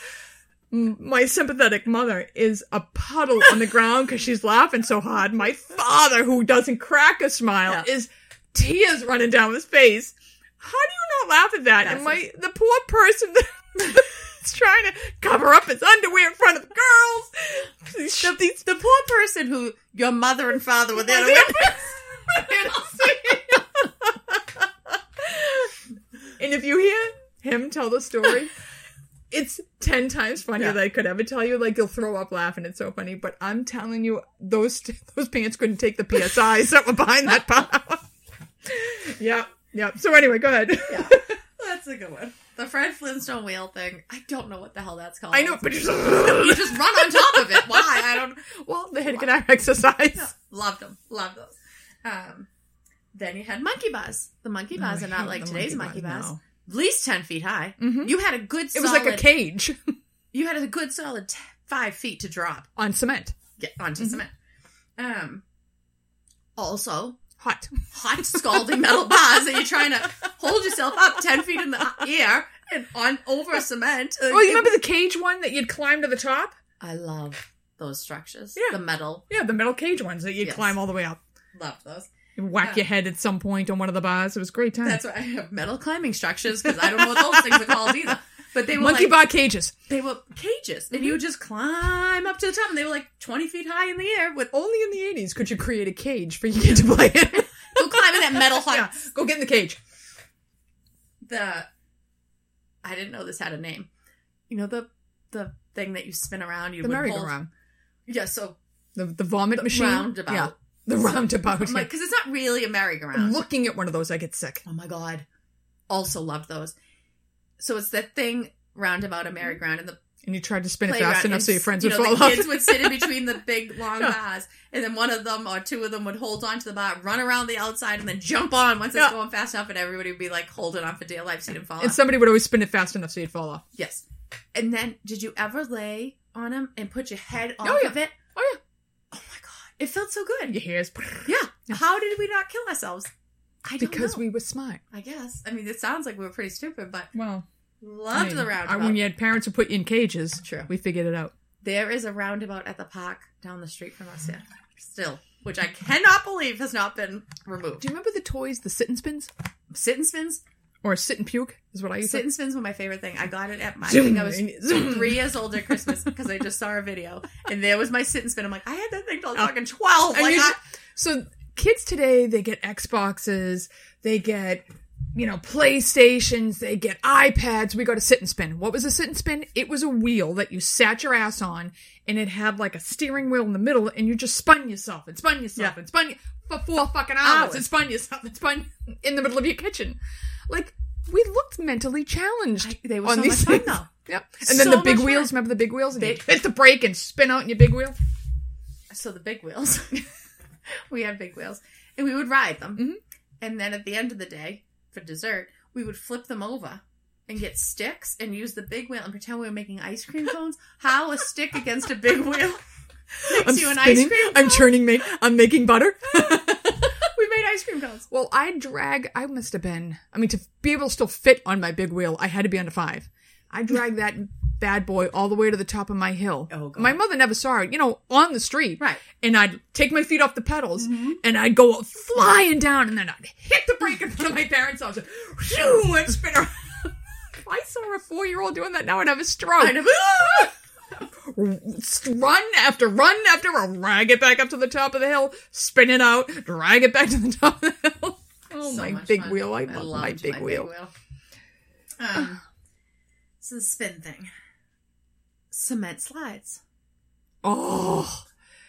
My sympathetic mother is a puddle on the ground because she's laughing so hard. My father, who doesn't crack a smile, Yeah. is tears running down his face. How do you not laugh at that? and my the poor person that's trying to cover up his underwear in front of the girls. These, The, the poor person who your mother and father were there and if you hear him tell the story, it's ten times funnier Yeah. than I could ever tell you. Like you'll throw up laughing. It's so funny. But I'm telling you, those those pants couldn't take the psi's that were behind that power. yeah, yeah. So anyway, go ahead. Yeah. That's a good one. The Fred Flintstone wheel thing. I don't know what the hell that's called. I know, but you just run on top of it. Why? I don't. well, they had get exercise. Yeah, loved them. Loved those. Um, then you had monkey bars. The monkey bars Oh, are not like the today's monkey, monkey bars. bars, At least ten feet high. Mhm. You had a good. It was like a cage You had a good solid t- five feet to drop on cement. Yeah, onto Mhm. cement. Um. Also, Hot. hot scalding metal bars that you're trying to hold yourself up ten feet in the air and on over cement. Oh, you remember the cage one that you'd climb to the top? I love those structures. Yeah. The metal. Yeah, the metal cage ones that you'd Yes. climb all the way up. Love those. Whack Yeah. your head at some point on one of the bars. It was a great time. That's why I have metal climbing structures because I don't know what those things are called either. But they were Monkey like, bar cages. they were cages, and you would just climb up to the top, and they were like twenty feet high in the air with Only in the 80s could you create a cage for you to play in. go climb in that metal hut. yeah, go get in the cage. The I didn't know this had a name. You know the the thing that you spin around. You The merry-go-round. Yeah, so The, the vomit the machine. roundabout. Yeah, the roundabout. I'm like, because it's not really a merry-go-round. Looking at one of those, I get sick. Oh my god. Also loved those. So it's that thing roundabout a merry-go-round and the And you tried to spin it fast enough and, so your friends you would know, fall the off. kids would sit in between the big long Yeah. bars, and then one of them or two of them would hold on to the bar, run around the outside, and then jump on once Yeah. it's going fast enough, and everybody would be like holding on for dear life, so you didn't fall and off. somebody would always spin it fast enough so you'd fall off. yes. And then, did you ever lay on them and put your head oh, off Oh, yeah. of it? Oh, yeah. It felt so good. Your hair's Yeah. Yeah. How did we not kill ourselves? I don't because know. we were smart. I guess. I mean, it sounds like we were pretty stupid, but Well, loved I mean, the I- roundabout. when you had parents who put you in cages, True. we figured it out. There is a roundabout at the park down the street from us here. Still. Which I cannot believe has not been removed. Do you remember the toys, the sit and spins? Sit and spins? Or sit and puke is what I used Sit to and spins were my favorite thing. I got it at my I think I was three years old at Christmas because I just saw a video. And there was my sit and spin. I'm like, I had that thing till I was Oh. fucking twelve. And Like you I, so kids today, they get Xboxes, they get, you know, PlayStations, they get iPads. We got a sit and spin. What was a sit and spin? It was a wheel that you sat your ass on and it had like a steering wheel in the middle and you just spun yourself and spun yourself Yeah. and spun for four fucking hours, Hours. and spun yourself and spun in the middle of your kitchen. Like, we looked mentally challenged. I- they were on so these much fun, things. though. Yep. And then So the big wheels, fun. remember the big wheels? And Big- hit the brake and spin out in your big wheel. so the big wheels. we had big wheels. And we would ride them. Mhm. And then at the end of the day, for dessert, we would flip them over and get sticks and use the big wheel and pretend we were making ice cream cones. How a stick against a big wheel makes I'm you an spinning. ice cream I'm cone? turning. Make. I'm making butter. ice cream cones. well, I drag. I must have been. I mean, to be able to still fit on my big wheel, I had to be under five. I dragged that bad boy all the way to the top of my hill. Oh, God. My mother never saw it, you know, on the street. Right. And I'd take my feet off the pedals Mhm. and I'd go flying down and then I'd hit the brake in front of my parents' house and shoo, and spin around. if I saw a four year old doing that now, I'd have a stroke. I run after run after run, drag it back up to the top of the hill, spin it out, drag it back to the top of the hill. Oh, So my big fun. wheel. I, love my loved big wheel. Um, so the spin thing. Cement slides. Oh,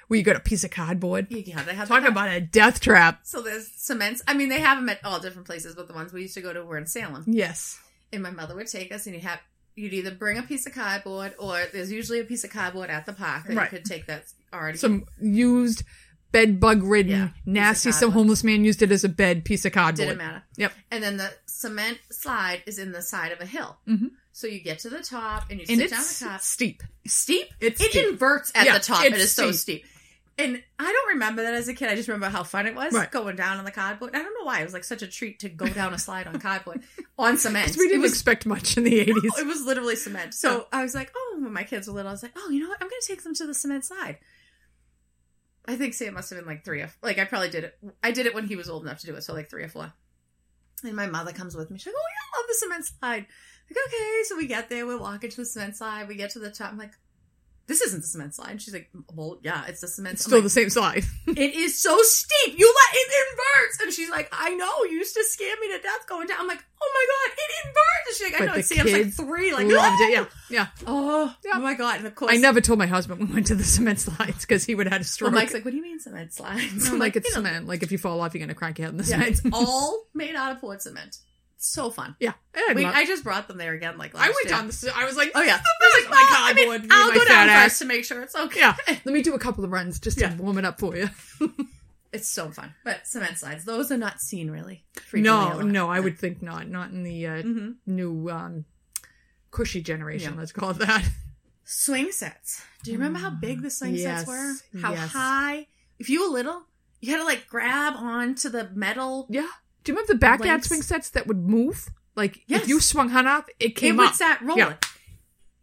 well, you got a piece of cardboard. Yeah, they have Talk about a death trap. So there's cements. I mean, they have them at all different places, but the ones we used to go to were in Salem. Yes. And my mother would take us, and you'd have you'd either bring a piece of cardboard, or there's usually a piece of cardboard at the park that Right. you could take that's already. Some used bed bug ridden, Yeah, nasty. Some homeless man used it as a bed piece of cardboard. didn't matter. Yep. And then the cement slide is in the side of a hill. Mhm. So you get to the top and you And sit down it's the top. steep. Steep. It's it steep. inverts at Yeah, the top. It is so steep. steep. And I don't remember that as a kid. I just remember how fun it was Right. going down on the cardboard. I don't know why it was like such a treat to go down a slide on cardboard on cement. we didn't was expect much in the 80s. it was literally cement. So I was like, oh, when my kids were little, I was like, oh, you know what? I'm going to take them to the cement slide. I think Sam must have been like three or like I probably did it. I did it when he was old enough to do it, so like three or four. And my mother comes with me. She's like, oh yeah, I love the cement slide. Like okay, so we get there, we're walking to the cement slide. We get to the top. I'm like, this isn't the cement slide. She's like, well, yeah, it's the cement. It's still like, the same slide. it is so steep. You let it inverts. And she's like, I know. You used to scare me to death going down. I'm like, oh my God, it inverts. And she's like, I But know. And Sam's like three. Like, Loved "Ah!" it. Yeah. Yeah. Oh, Yeah. oh my God. And of course, I never told my husband we went to the cement slides because he would have had a Well, stroke. Mike's like, what do you mean cement slides? I'm like, it's you know, cement. Like, if you fall off, you're going to crack your head in the Yeah, cement. it's all made out of poured cement. It's so fun. yeah. I, We, I just brought them there again. Like last I went year. down the. s- I was like, Oh yeah, this is I was my like, "Well, I mean, cardboard. me and I'll my go down ass." first to make sure it's okay. Yeah. Let me do a couple of runs just to warm it up for you. It's so fun. But cement slides, those are not seen really. No, no, I would think not. Not in the uh, hmm new um, cushy generation. Yeah. Let's call it that. Swing sets. Do you remember how big the swing Yes, sets were? How yes. high? If you were little, you had to like grab onto the metal. Yeah. Do you remember the backyard Links. swing sets that would move? Like Yes. if you swung hard up, it came It would up. start rolling. Yeah.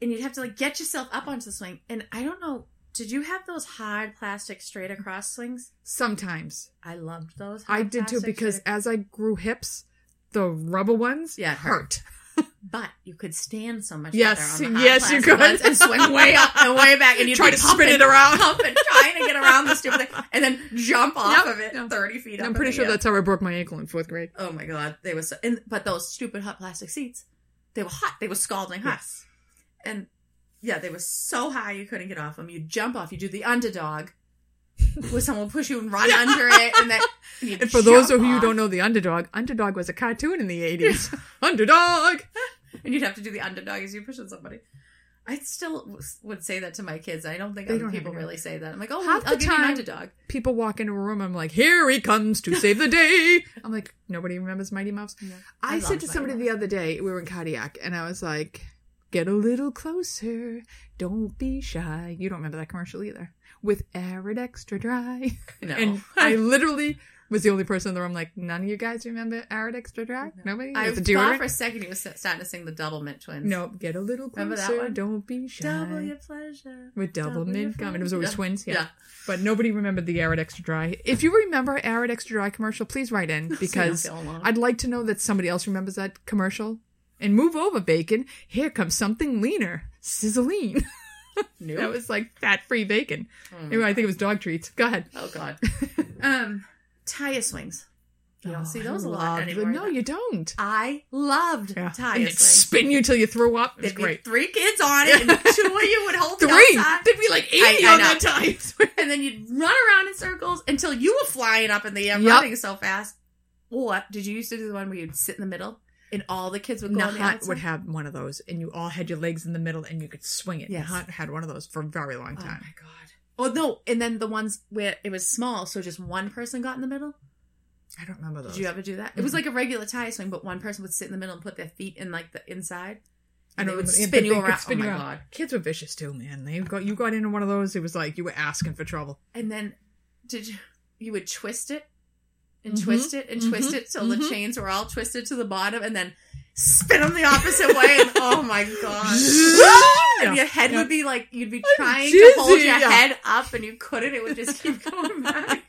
And you'd have to like get yourself up onto the swing. And I don't know, did you have those hard plastic straight across swings? Sometimes I loved those. I did too because straight- as I grew hips, the rubber ones Yeah, it hurt. But you could stand so much Yes, better on the yes, you could. and swing way up and way back, and you'd Try to spin it around. pumping, trying to get around the stupid thing, and then jump off Yep, of it yep. thirty feet. Up I'm pretty sure that's how I broke my ankle in fourth grade. Oh my god, they were so. And, but those stupid hot plastic seats, they were hot. They were scalding hot, and yeah, they were so high you couldn't get off them. You jump off. You do the underdog, where someone will push you and run under it, and then you And for those of you who don't know the underdog, underdog was a cartoon in the 80s. underdog! and you'd have to do the underdog as you're pushing somebody. I still would say that to my kids. I don't think They other don't people really say that. I'm like, oh, Half I'll the give you an underdog. People walk into a room, I'm like, here he comes to save the day. I'm like, nobody remembers Mighty Mouse? I, I said to Mighty somebody Mouse. the other day, we were in Cardiac, and I was like, get a little closer. Don't be shy. You don't remember that commercial either. With Arid Extra Dry. No. And I literally was the only person in the room like, none of you guys remember Arid Extra Dry? Nobody? I a thought for a second you were starting to sing the Doublemint Twins. No, get a little Remember that closer. one? Don't be shy. Double your pleasure. With double, double your mint gum. And it was always Yeah. twins. Yeah. Yeah. But nobody remembered the Arid Extra Dry. If you remember Arid Extra Dry commercial, please write in because feel alone. I'd like to know that somebody else remembers that commercial. And move over, bacon. Here comes something leaner. Sizzling. Nope. that was like fat free bacon. Mm. Anyway, I think it was dog treats. Go ahead. Oh god. um, tire swings. You don't Oh, see those a lot anymore. No, you don't. I loved Yeah. it'd swings. spin you till you throw up. It was There'd be great. three kids on it, and two of you would hold it Three. outside, There'd be like 80 I- I on know. that time. and then you'd run around in circles until you were flying up in the air, Yep. running so fast. What did you used to do the one where you'd sit in the middle and all the kids would go outside? would have one of those, and you all had your legs in the middle, and you could swing it. Yes. Nahut had one of those for a very long oh time. Oh my god. Oh no! And then the ones where it was small, so just one person got in the middle. I don't remember those. Did you ever do that? It was like a regular tire swing, but one person would sit in the middle and put their feet in like the inside. I And know they would spin you around. spin oh my around. god! Kids were vicious too, man. They got you got into one of those. It was like you were asking for trouble. And then did you? You would twist it and Mhm. twist it and twist Mhm. it till the Mhm. chains were all twisted to the bottom, and then spin them the opposite way, and oh my god. and your head Yeah. would be like you'd be trying to hold your yeah. head up and you couldn't. It would just keep going back.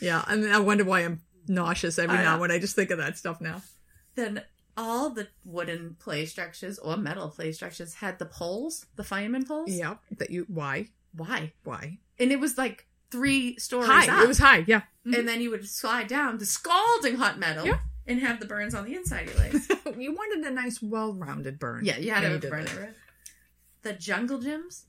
yeah, and I wonder why I'm nauseous every I now know. and when I just think of that stuff now. then all the wooden play structures or metal play structures had the poles, the fireman poles. Yeah, that you why Why? why And it was like three stories high? up. It was high. Yeah, and mm-hmm. then you would slide down to scalding hot metal Yeah. and have the burns on the inside of your legs. you wanted a nice, well-rounded burn. yeah, you had did burn that. it. The jungle gyms,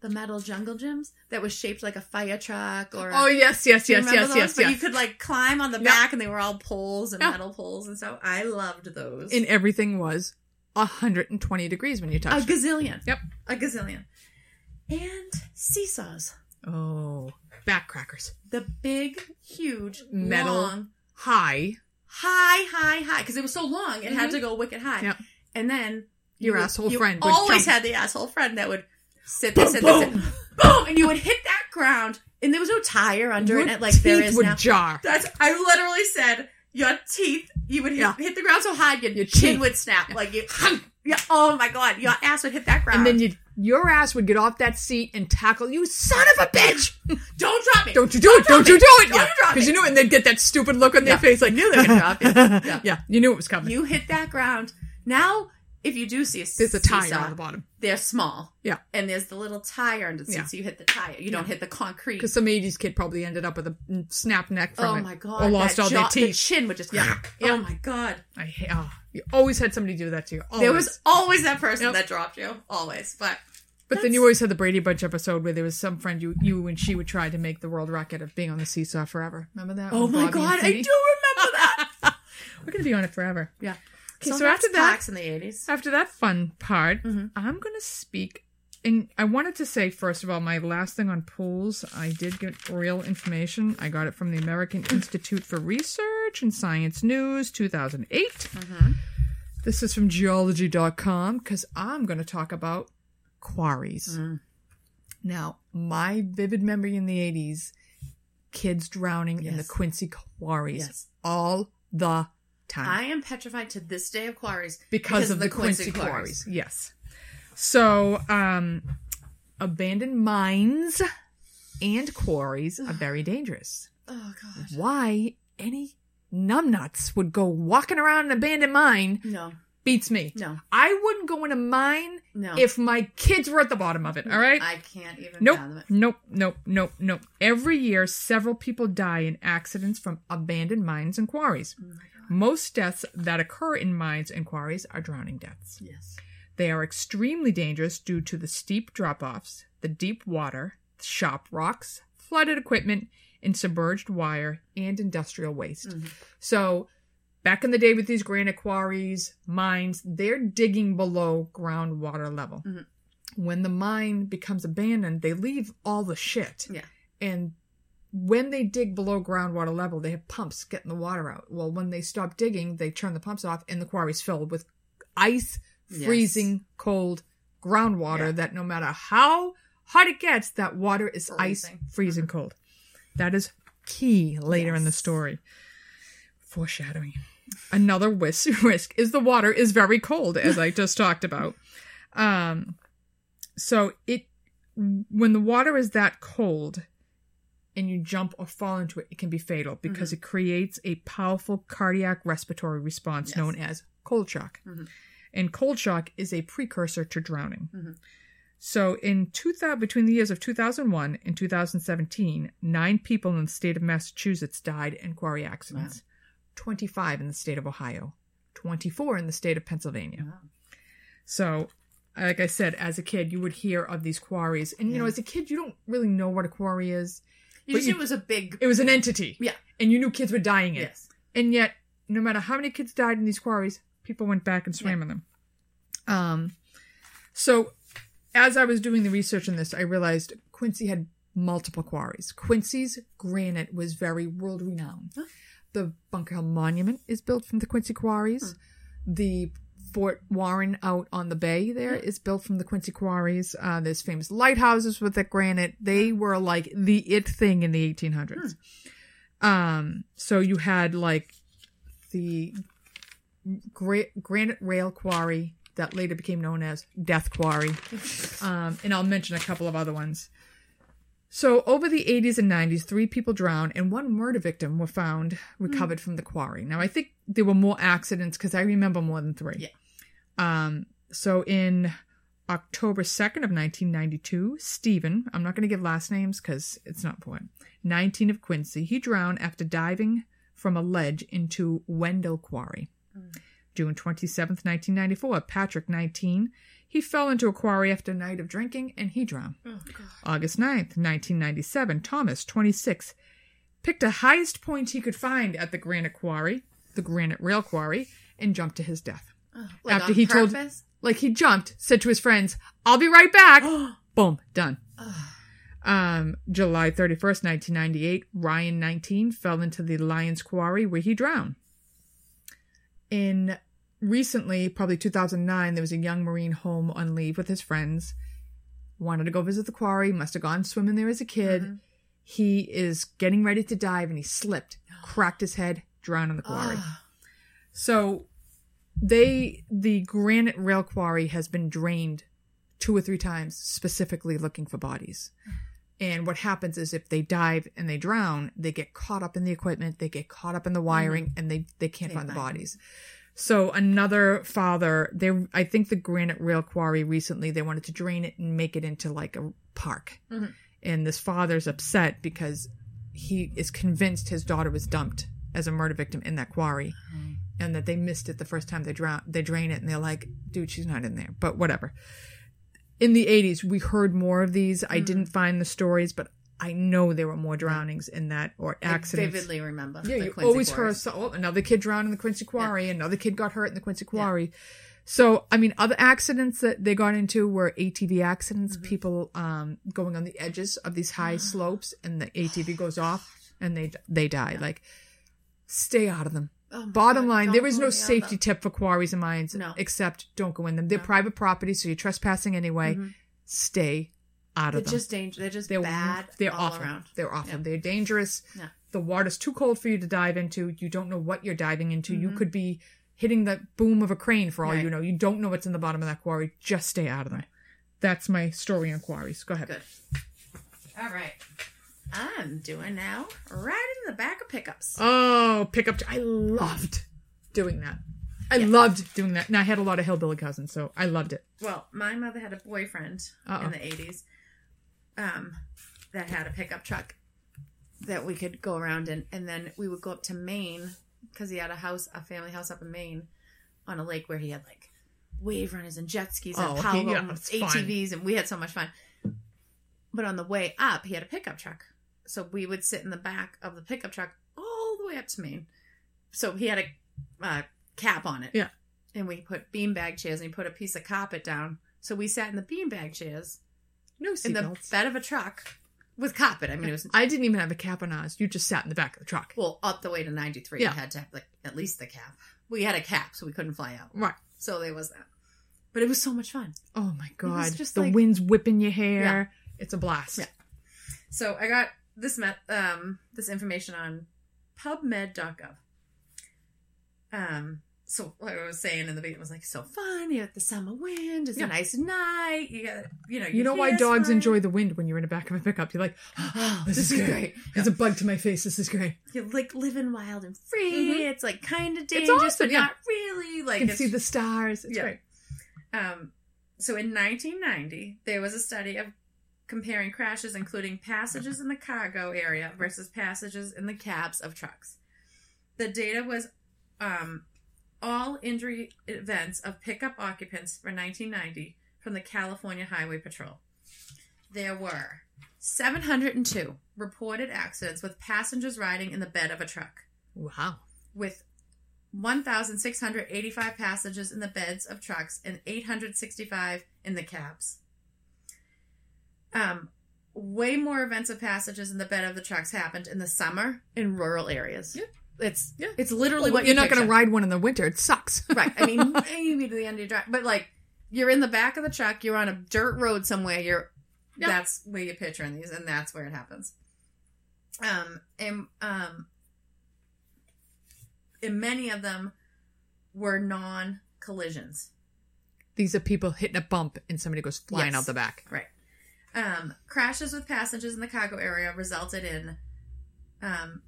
the metal jungle gyms that was shaped like a fire truck or. a- Oh yes, yes, yes, yes, those? yes, But you could like climb on the Yeah. back, and they were all poles and Yeah. metal poles and stuff. I loved those. And everything was 120 degrees when you a touched it. gazillion. Yep. A gazillion. And seesaws. Oh, backcrackers. The big, huge, Metal. long, High. high, high, high, because it was so long, it had Mhm. to go wicked high. Yep. And then Your would- asshole you friend always jump. had the asshole friend that would sit there, sit there, sit boom, and you would hit that ground, and there was no tire under Your it, like there teeth is would now. jar. That's I literally said your teeth. You would hit, Yeah. hit the ground so hard your, Your chin teeth. would snap. Like you, yeah. Oh my god, your ass would hit that ground. And then you, your ass would get off that seat and tackle you, son of a bitch! don't drop me. Don't you do it! Don't you do it! Don't Yeah, drop because you knew, it, and they'd get that stupid look on their face, like knew they were gonna drop you. Yeah. yeah, you knew it was coming. You hit that ground. Now, if you do see a There's a tire seesaw, on the bottom they're small. Yeah. And there's the little tire under the seat, Yeah. so you hit the tire. You don't hit the concrete. because some '80s kid probably ended up with a snap neck from Oh it, my god! or lost all jaw- their The chin would just. Yeah. Oh my god! I hate. Oh, you always had somebody do that to you. There was always that person Yep. that dropped you. Always, but But then you always had the Brady Bunch episode where there was some friend you you and she would try to make the world record of being on the seesaw forever. Remember that? oh my Bobby god, I do remember that. We're gonna be on it forever. yeah. Okay, so, so after that- in the eighties. After that fun part, Mhm. I'm gonna speak. And I wanted to say first of all, my last thing on pools, I did get real information. I got it from the American Institute for Research and Science News, 2008. Mhm. This is from geology.com because I'm going to talk about quarries. Mm. Now, my vivid memory in the 80s kids drowning in the Quincy quarries Yes. all the time I am petrified to this day of quarries because, of the, Quincy, quarries. Yes. So, um, abandoned mines and quarries are very dangerous. Oh gosh. Why any numbnuts would go walking around an abandoned mine No. beats me. No. I wouldn't go in a mine No. if my kids were at the bottom of it. All right. I can't even Nope, nope, nope, nope, nope. Every year, several people die in accidents from abandoned mines and quarries. Oh. Most deaths that occur in mines and quarries are drowning deaths. Yes. They are extremely dangerous due to the steep drop offs, the deep water, sharp rocks, flooded equipment, and submerged wire and industrial waste. Mhm. So, back in the day with these granite quarries, mines, they're digging below groundwater level. Mhm. When the mine becomes abandoned, they leave all the shit. Yeah. And when they dig below groundwater level, they have pumps getting the water out. Well, when they stop digging, they turn the pumps off and the quarry's filled with ice, Yes. freezing cold groundwater Yeah. that no matter how hot it gets, that water is ice, Freezing. freezing cold. That is key later in the story. Foreshadowing. Another whis- risk is the water is very cold, as I just talked about. Um, so it when the water is that cold and you jump or fall into it, it can be fatal because it creates a powerful cardiac respiratory response Yes. known as cold shock. Mhm. And cold shock is a precursor to drowning. Mhm. So in 2000, between the years of 2001 and 2017, nine people in the state of Massachusetts died in quarry accidents. 25 in the state of Ohio, 24 in the state of Pennsylvania. Wow. So, like I said, as a kid, you would hear of these quarries. And, you know, as a kid, you don't really know what a quarry is. You just you- knew it was a big. It was an entity. Yeah. And you knew kids were dying in it. Yes. And yet, no matter how many kids died in these quarries, people went back and swam in them. Um, so, as I was doing the research on this, I realized Quincy had multiple quarries. Quincy's granite was very world renowned. Huh. The Bunker Hill Monument is built from the Quincy quarries. The Fort Warren out on the bay there is built from the Quincy quarries. Uh, there's famous lighthouses with the granite. They were like the it thing in the 1800s. Um, so you had like the gra- granite rail quarry that later became known as Death Quarry. Um, and I'll mention a couple of other ones. So, over the 80s and 90s, three people drowned and one murder victim were found recovered from the quarry. Now, I think there were more accidents because I remember more than three. Yeah. Um, so, in October 2nd of 1992, Stephen, I'm not going to give last names because it's not important, 19 of Quincy, he drowned after diving from a ledge into Wendell Quarry. June 27th, 1994, Patrick, 19, he fell into a quarry after a night of drinking and he drowned. Oh, August 9th, 1997, Thomas, 26, picked the highest point he could find at the granite quarry, the granite rail quarry, and jumped to his death. Oh, like After he told- purpose? Like he jumped, said to his friends, I'll be right back. Boom, done. Um, July 31st, 1998, Ryan, 19, fell into the Lyons Quarry where he drowned. In recently, probably 2009, there was a young Marine home on leave with his friends. Wanted to go visit the quarry, must have gone swimming there as a kid. Mhm. He is getting ready to dive and he slipped, cracked his head, drowned in the quarry. So they the granite rail quarry has been drained two or three times specifically looking for bodies. And what happens is if they dive and they drown, they get caught up in the equipment, they get caught up in the wiring and they they can't Can't find the them. bodies. So another father, they I think the granite rail quarry recently they wanted to drain it and make it into like a park. Mhm. And this father's upset because he is convinced his daughter was dumped as a murder victim in that quarry and that they missed it the first time they drown they drain it and they're like dude she's not in there but whatever in the 80s we heard more of these i Mm. didn't find the stories but i know there were more drownings in that or accidents. I vividly remember. yeah you Quincy always heard oh, another kid drowned in the quincy quarry another kid got hurt in the quincy quarry so i mean other accidents that they got into were atv accidents Mm-hmm. people um going on the edges of these high slopes and the atv goes off and they they die like stay out of them Oh Bottom God, line, there is no safety tip for quarries and mines No. except don't go in them. They're No. private property, so you're trespassing anyway. Mhm. Stay out They're of them. just dangerous. They're just dangerous. they're bad They're all awful. around. They're awful. Yeah. They're dangerous. Yeah. The water's too cold for you to dive into. You don't know what you're diving into. You Mhm. could be hitting the boom of a crane for all you know. You don't know what's in the bottom of that quarry. Just stay out of them. That's my story on quarries. Go ahead. Good. All right. I'm doing now right in the back of pickups. Oh, pickup. I loved doing that. I Yeah. loved doing that. And I had a lot of hillbilly cousins, so I loved it. Well, my mother had a boyfriend Uh-oh. in the 80s um, that had a pickup truck that we could go around in. And then we would go up to Maine because he had a house, a family house up in Maine on a lake where he had like wave runners and jet skis and Oh, power yeah, and it's fun. ATVs. And we had so much fun. But on the way up, he had a pickup truck. So we would sit in the back of the pickup truck all the way up to Maine. So he had a uh, cap on it. Yeah. And we put beanbag chairs and he put a piece of carpet down. So we sat in the beanbag chairs No in the seatbelts. bed of a truck with carpet. I mean, it was I didn't even have a cap on ours. You just sat in the back of the truck. well up the way to 93. Yeah. We had to have like at least the cap. We had a cap, so we couldn't fly out. Right. So there was that. But it was so much fun. Oh my god. just the like- wind's whipping your hair. It's a blast. Yeah. So I got this met um this information on PubMed.gov. Um. So like I was saying in the beginning, it was like so fun. You got the summer wind. It's Yeah. a nice night. You got you know You know why dogs enjoy the wind when you're in the back of a pickup? You're like, Oh, this, is great. There's a bug to my face. This is great. You're like living wild and free. Mhm. It's like kind of It's dangerous, awesome, but yeah. not really. Like You can see the stars. It's Yeah. great. Um, so in 1990, there was a study of comparing crashes, including passages in the cargo area versus passages in the cabs of trucks. The data was um, all injury events of pickup occupants for 1990 from the California Highway Patrol. There were 702 reported accidents with passengers riding in the bed of a truck Wow. with 1,685 passengers in the beds of trucks and 865 in the cabs. Um, way more events of passages in the bed of the trucks happened in the summer in rural areas. Yeah. It's Yeah. it's literally Well, what you're you not going to ride one in the winter. It sucks. right. I mean, maybe to the end of your drive, but like you're in the back of the truck, you're on a dirt road somewhere. You're Yeah. that's where you're picturing these, and that's where it happens. Um, and um, in many of them, were non collisions. These are people hitting a bump and somebody goes flying Yes. out the back. Right. Um, crashes with passengers in the cargo area resulted in um,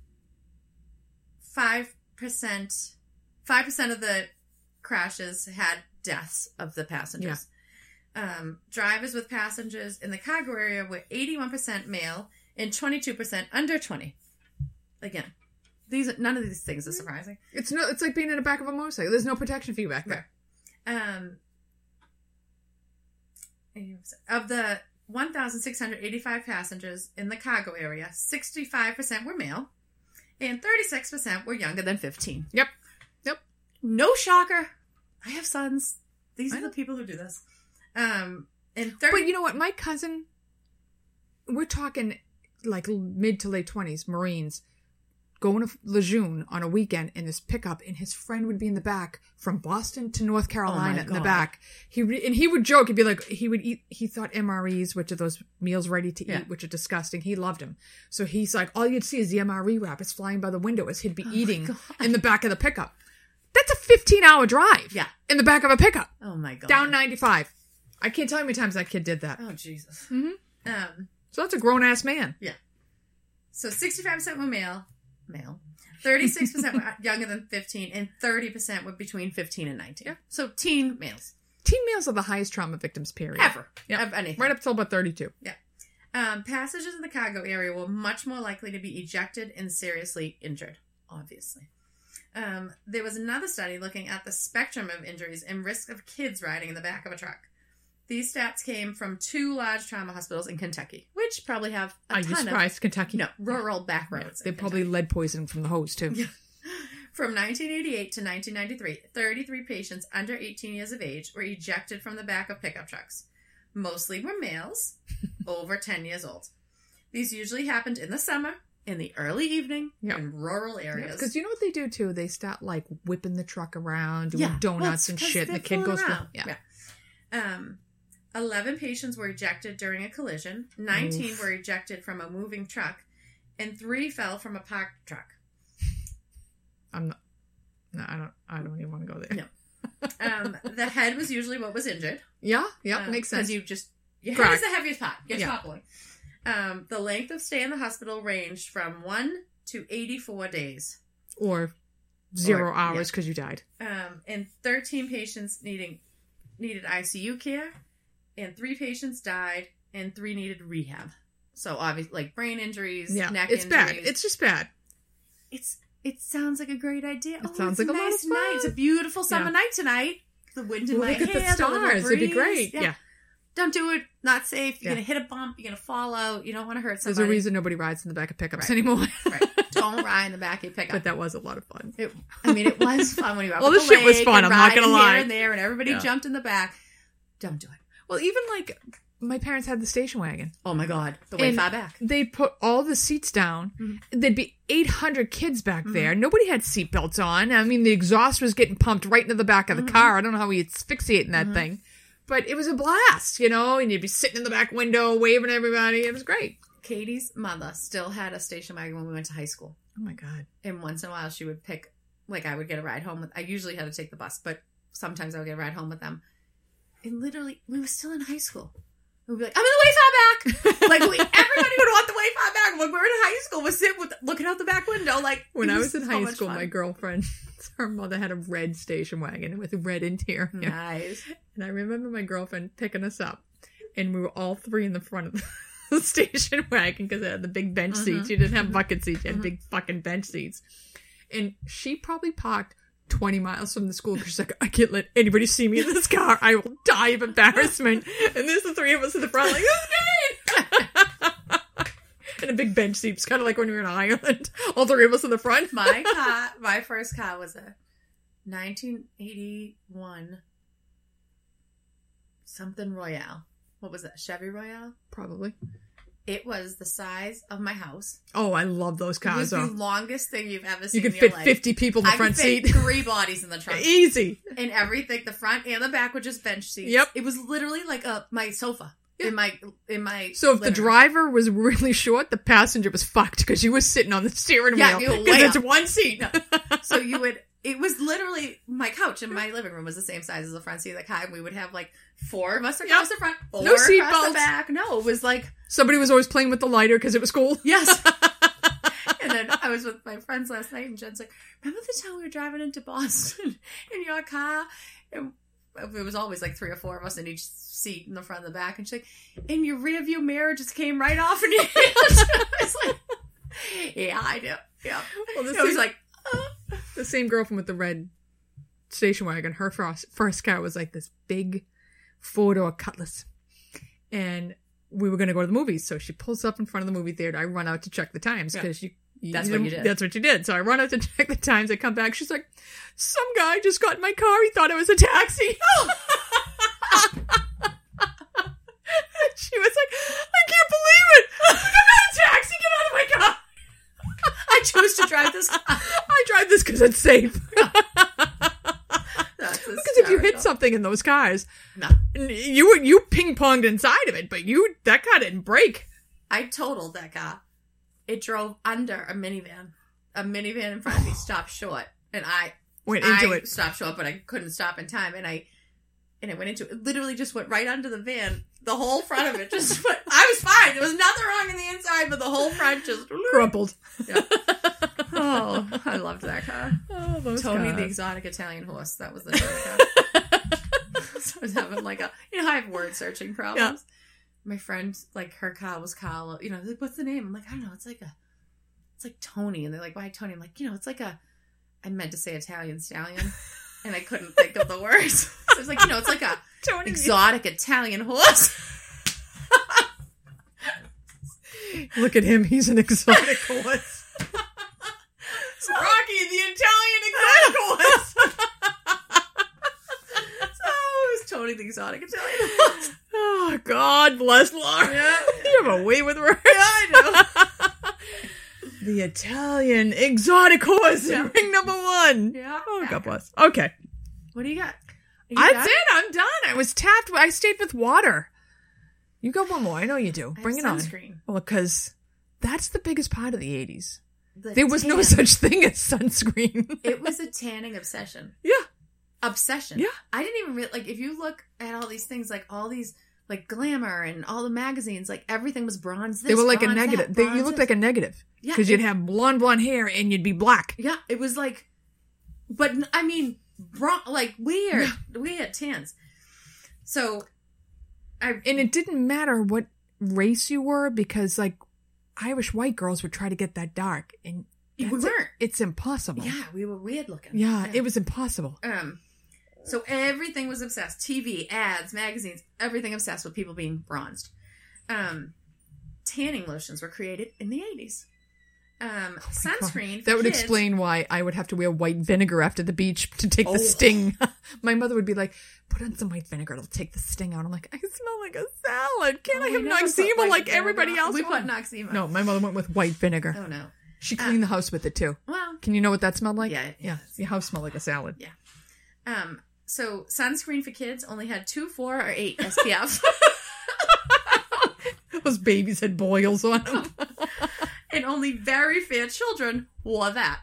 5%, 5% of the crashes had deaths of the passengers. Um, drivers with passengers in the cargo area were 81% male and 22% under 20. Again, these none of these things are surprising. It's no. It's like being in the back of a motorcycle. There's no protection for you back there. Um, of the 1,685 passengers in the cargo area, 65% were male and 36% were younger than 15. Yep. Yep. No shocker. I have sons. These I are the people who do this. Um, and 30, But you know what? My cousin, we're talking like mid to late twenties, Marines, going to Lejeune on a weekend in this pickup, and his friend would be in the back from Boston to North Carolina in the back. He re- and he would joke. He'd be like, he would eat. He thought MREs, which are those meals ready to eat, Yeah. which are disgusting. He loved them. So he's like, all you'd see is the MRE wrap. wrappers flying by the window as he'd be eating in the back of the pickup. That's a fifteen-hour drive. Yeah. in the back of a pickup oh my God. down ninety-five. I can't tell you how many times that kid did that. Oh, Jesus. Mhm. Um, So that's a grown ass man. Yeah. So 65% were male, male. 36% were younger than 15 and 30% were between 15 and 19. Yeah. So teen males. Teen males are the highest trauma victims, period. Ever. Yeah. Of anything. Right up till about 32. Um, passengers in the cargo area were much more likely to be ejected and seriously injured, obviously. Um, there was another study looking at the spectrum of injuries and risk of kids riding in the back of a truck. These stats came from two large trauma hospitals in Kentucky, which probably have a Are you ton surprised? Kentucky? no rural back No. They probably lead poisoning from the hose, too. Yeah. From 1988 to 1993, 33 patients under 18 years of age were ejected from the back of pickup trucks. Mostly were males, over 10 years old. These usually happened in the summer, in the early evening, Yeah. in rural areas. Because you know what they do, too? They start, like, whipping the truck around, doing Yeah. Donuts it's and shit, and the kid goes... Yeah. Yeah. Um, 11 patients were ejected during a collision, 19 Oof. were ejected from a moving truck, and 3 fell from a parked truck. I'm not... No, I don't. I don't even want to go there. No. Um, the head was usually what was injured. Yeah, yeah, Um, makes sense. Because you just your Correct. head is the heaviest part. You're Yeah. toppling. Um, the length of stay in the hospital ranged from one to eighty-four days. Or zero Or- hours because you died. Um, and thirteen patients needing needed ICU care, and three patients died, and three needed rehab. So obviously, like brain injuries, Yeah, neck it's injuries. bad. It's just bad. it's it sounds like a great idea. It Oh, sounds like a nice night. It's a beautiful summer Yeah. night tonight. The wind in Look my at the stars. It'd be great. Yeah. Don't do it. Not safe. You're Yeah. gonna hit a bump. You're gonna fall out. You don't want to hurt somebody. There's a reason nobody rides in the back of pickups Right. anymore. right. Don't ride in the back of pickup. but that was a lot of fun. It, I mean, it was fun when you were up Well, the shit was fun, I'm not gonna lie. Here and there, and everybody Yeah. jumped in the back. Don't do it. Well, even like my parents had the station wagon. Oh my god, the way And far back. They put all the seats down. Mhm. There'd be 800 kids back Mm-hmm. there. Nobody had seatbelts on. I mean, the exhaust was getting pumped right into the back of the Mhm. car. I don't know how he asphyxiating that Mhm. thing. But it was a blast, you know, and you'd be sitting in the back window waving at everybody. It was great. Katie's mother still had a station wagon when we went to high school, Oh my God. and once in a while she would pick. Like I would get a ride home with. I usually had to take the bus, but sometimes I would get a ride home with them. And literally, we were still in high school. We'd be like, "I'm in the way far back." like we, everybody would want the way far back. When we were in high school, we're sitting with looking out the back window. Like When I was in so high school, fun. my girlfriend, her mother had a red station wagon with red interior. nice. And I remember my girlfriend picking us up, and we were all three in the front of the station wagon because it had the big bench Mhm. seats. You didn't have bucket seats; you had Mhm. big fucking bench seats. And she probably parked twenty miles from the school because she's like, "I can't let anybody see me in this car. I will die of embarrassment." and there's the three of us in the front, like, "Who's great?" and a big bench seat. It's kind of like when we were in Ireland. All three of us in the front. My car, my first car was a 1981 something Royale. What was that? Chevy Royale. Probably. It was the size of my house. Oh, I love those It was cars. the longest thing you've ever seen. You could in your fit life. fifty people in the I front seat. three bodies in the trunk, Easy. and everything. The front and the back were just bench seats. Yep. It was literally like a my sofa. Yeah. in my in my. So if the driver was really short, the passenger was fucked because you were sitting on the steering Yeah, wheel because it's up. one seat. so you would it was literally my couch in my living room was the same size as the front seat of the car and we would have like four of us across the front four No seat across belts. the back no it was like Somebody was always playing with the lighter because it was cool. yes and then i was with my friends last night and jen's like remember the time we were driving into boston in your car and it was always like three or four of us in each seat in the front and the back and she's like and your rear view mirror just came right off And your hand I was like yeah i do yeah Well, this was like the same girlfriend with the red station wagon. Her first, first car was like this big four door Cutlass, and we were going to go to the movies. So she pulls up in front of the movie theater. I run out to check the times because you. That's what you did. That's what you did. So I run out to check the times. I come back. She's like, "Some guy just got in my car. He thought it was a taxi." she was like, "I can't believe it! I'm not a taxi. Get out of my car." i chose to drive this I drive this because it's safe. Because if you hit something in those cars, no you you ping ponged inside of it, but you that car didn't break. I totaled that car. It drove under a minivan. A minivan in front of me stopped short, and I Went into I it. stopped short, but I couldn't stop in time, and I and it went into it. Literally, just went right under the van. The whole front of it just went. I was fine. There was nothing wrong in the inside, but the whole front just. Crumpled. Yeah. Oh, I loved that car. Oh, Tony the exotic Italian horse. That was the name of the car. so I was having like a you know I have word searching problems. My friend like her car was Carlo. You know like, what's the name? I'm like I don't know. It's like a it's like Tony, and they're like why Tony? I'm like you know it's like a I meant to say Italian stallion, and I couldn't think of the words. I was like you know it's like a Tony. exotic Italian horse. Look at him. He's an exotic horse. Rocky, the Italian exotic horse. So it was Tony the exotic Italian horse. oh, God bless Laura. Yeah. You have a way with words. Yeah, I know. the Italian exotic horse. Yeah. Ring number one. Yeah. Oh, God bless. Okay. What do you got? You That's got it. I'm done. I was tapped. I stayed with water. You got one more. I know you do. I Bring it have on. sunscreen. Well, because that's the biggest part of the 80s. The There was no such thing as sunscreen. It was a tanning obsession. yeah. Obsession. Yeah. I didn't even real like if you look at all these things, like all these like glamour and all the magazines, like everything was bronze. This, They were like a negative. That, They, you looked this. like a negative. yeah, Because you'd have blonde, blonde hair and you'd be black. yeah. It was like, but I mean, bron- like weird, weird tans. So, I And it didn't matter what race you were because, like, Irish white girls would try to get that dark. And we weren't. It's impossible. Yeah, we were weird looking. Yeah, it was impossible. Um, so everything was obsessed. TV, ads, magazines, everything obsessed with people being bronzed. Um, tanning lotions were created in the eighties. Um, sunscreen. That would kids- explain why I would have to wear white vinegar after the beach to take Oh. the sting. My mother would be like, "Put on some white vinegar; it'll take the sting out." I'm like, "I smell like a salad. Can't Oh, I have Noxzema like everybody else?" We put would?" Noxzema. No, my mother went with white vinegar. Oh no. She cleaned the house with it too. Well, Can you know what that smelled like? Yeah, yeah. Your house smelled like a salad. Yeah. Um, so sunscreen for kids only had two, four, or eight SPF, Those babies had boils on them. and only very fair children wore that.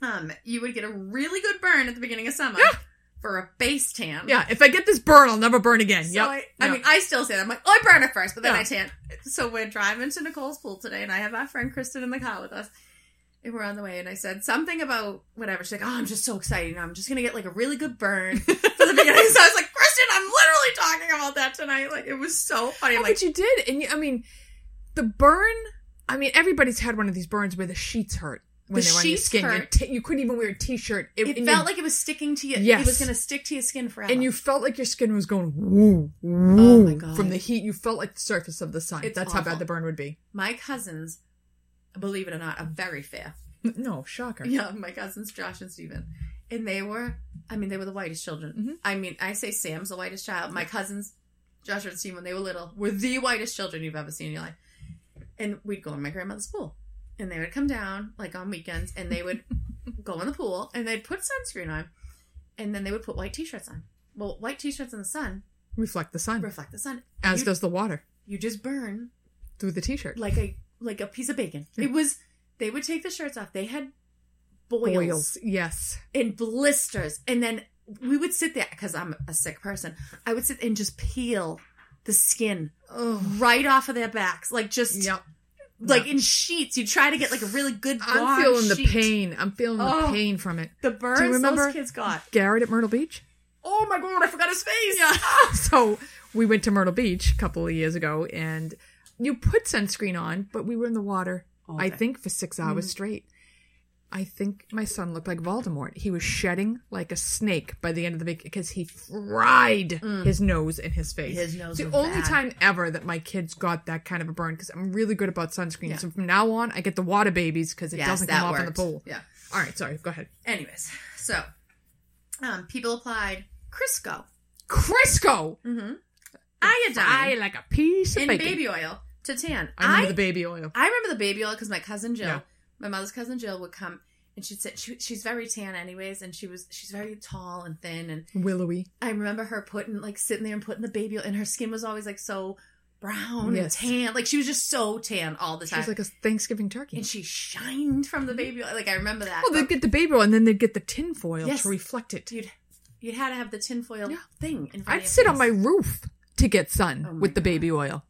Um, you would get a really good burn at the beginning of summer Yeah. for a base tan. yeah, if I get this burn, I'll never burn again. So yep. I, I Yep. mean, I still say that. I'm like, oh, I burn it first, but then Yeah. I tan. So we're driving to Nicole's pool today, and I have our friend Kristen in the car with us. And we're on the way, and I said something about whatever. She's like, oh, I'm just so excited. I'm just to get like a really good burn for the beginning. So I was like, Kristen, I'm literally talking about that tonight. Like, it was so funny. I'm Oh, like, but you did, and you, I mean, the burn. I mean, everybody's had one of these burns where the sheets hurt when The they're on your sheets skin. Your hurt. t- you couldn't even wear a t-shirt. it and felt like it was sticking to you. Yes. It was going to stick to your skin forever. and you felt like your skin was going woo, woo Oh my God. from the heat. You felt like the surface of the sun. It's That's how bad the burn would be. my cousins, believe it or not, are very fair. No, shocker. Yeah, my cousins Josh and Steven. And they were, I mean, they were the whitest children. Mhm. I mean, I say Sam's the whitest child. My cousins, Josh and Steven, when they were little, were the whitest children you've ever seen in your life. And we'd go in my grandmother's pool. And they would come down, like on weekends, and they would go in the pool and they'd put sunscreen on. And then they would put white t shirts on. Well, white t shirts in the sun reflect the sun, reflect the sun. as you, does the water you just burn through the t-shirt. like a like a piece of bacon. It was they would take the shirts off. They had boils, Oils, yes. and blisters, and then we would sit there because I'm a sick person. I would sit and just peel the skin Oh, right off of their backs, like just yep. like in sheets. You try to get like a really good. I'm feeling the pain. I'm feeling the Oh. pain from it. The burns remember- those kids got. Garrett at Myrtle Beach. Oh my god! I forgot his face. Yeah. so we went to Myrtle Beach a couple of years ago, and you put sunscreen on, but we were in the water. All I day. think for six hours straight. I think my son looked like Voldemort. He was shedding like a snake by the end of the week because he fried his nose and his face. His nose It's the only bad. time ever that my kids got that kind of a burn because I'm really good about sunscreen. So from now on, I get the water babies because it Yes, doesn't come off in the pool. Yeah. All right, sorry. Go ahead. Anyways, so um, people applied Crisco, Crisco. mm-hmm. I iodine, like a piece of and bacon. baby oil to tan. I remember I the baby oil. I remember the baby oil because my cousin Jill, Yeah. my mother's cousin Jill, would come and she'd sit. She, she's very tan, anyways, and she was she's very tall and thin. And Willowy. I remember her putting like sitting there and putting the baby oil, and her skin was always like so brown Yes. and tan. Like she was just so tan all the time. She was like a Thanksgiving turkey. and she shined from the baby oil. Like I remember that. well, they'd get the baby oil and then they'd get the tin foil Yes. to reflect it. you'd you'd had to have the tinfoil Yeah. thing in front I'd sit on my roof to get sun Oh with the baby oil.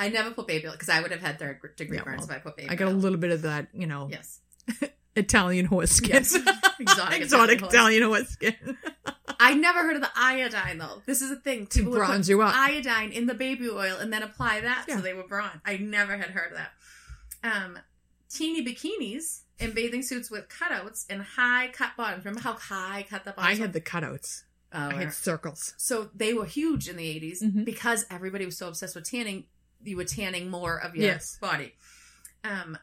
I never put baby oil because I would have had third degree Yeah, burns well, if I put baby I got a little bit of that, you know, Yes. Italian horse skin. Yes. Exotic Exotic Italian horse. Italian horse skin. I never heard of the iodine though. This is a thing. To bronze you up. Iodine in the baby oil and then apply that Yeah. so they were bronze. I never had heard of that. Um, teeny bikinis and bathing suits with cutouts and high cut bottoms. Remember how high cut the bottoms? I bottoms? had the cutouts. Oh, I had circles. so they were huge in the 80s Mhm. because everybody was so obsessed with tanning. You were tanning more of your Yes. body. Um,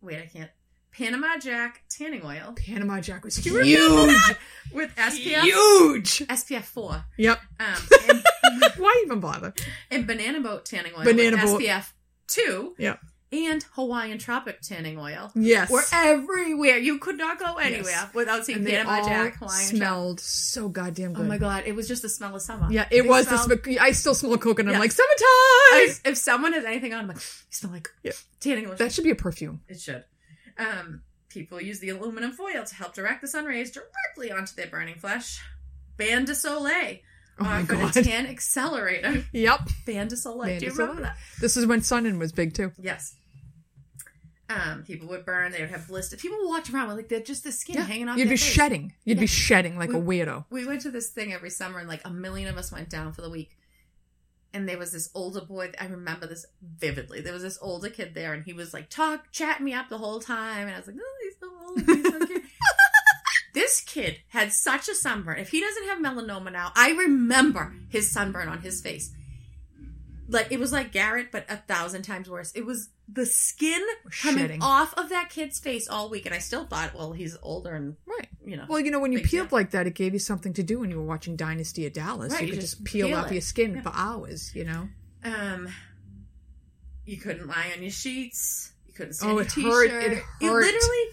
wait, I can't. Panama Jack tanning oil Panama Jack was huge. with SPF Huge. SPF four. Yep. Um, and, Why even bother? and banana boat tanning oil. Banana with boat. SPF two. Yep. And Hawaiian tropic tanning oil. Yes. Were everywhere. You could not go anywhere Yes. without seeing and they Panama all Jack Hawaiian tropic. smelled so goddamn good. Oh my god, it was just the smell of summer. Yeah, it They was the smelled- smoke. I still smell coconut. Yeah. I'm like, summertime! If, if someone has anything on, I'm like, you smell like Yeah. tanning oil. That should be a perfume. It should. Um, people use the aluminum foil to help direct the sun rays directly onto their burning flesh. Bain de Soleil Oh my offered god. a tan accelerator. Yep. Bain de Soleil. Bain Do you remember that? This is when Sun-In was big too. Yes. Um, people would burn. They would have blisters. People walked around with like they're just the skin hanging off. You'd be face. shedding. You'd Yeah. be shedding like a weirdo. We went to this thing every summer, and like a million of us went down for the week. And there was this older boy. I remember this vividly. There was this older kid there, and he was like talk, chatting me up the whole time. And I was like, "Oh, he's so old. He's so cute." this kid had such a sunburn. If he doesn't have melanoma now, I remember his sunburn on his face. Like it was like Garrett, but a thousand times worse. It was the skin coming Shedding. off of that kid's face all week, and I still thought, well, he's older, and Right. you know, Well, you know, when you peeled like that, it gave you something to do when you were watching Dynasty of Dallas. Right, you you could just just peel, peel off it. your skin Yeah. for hours, you know? Um, you couldn't lie on your sheets. You couldn't stand Oh, it hurt. t-shirt. It hurt. literally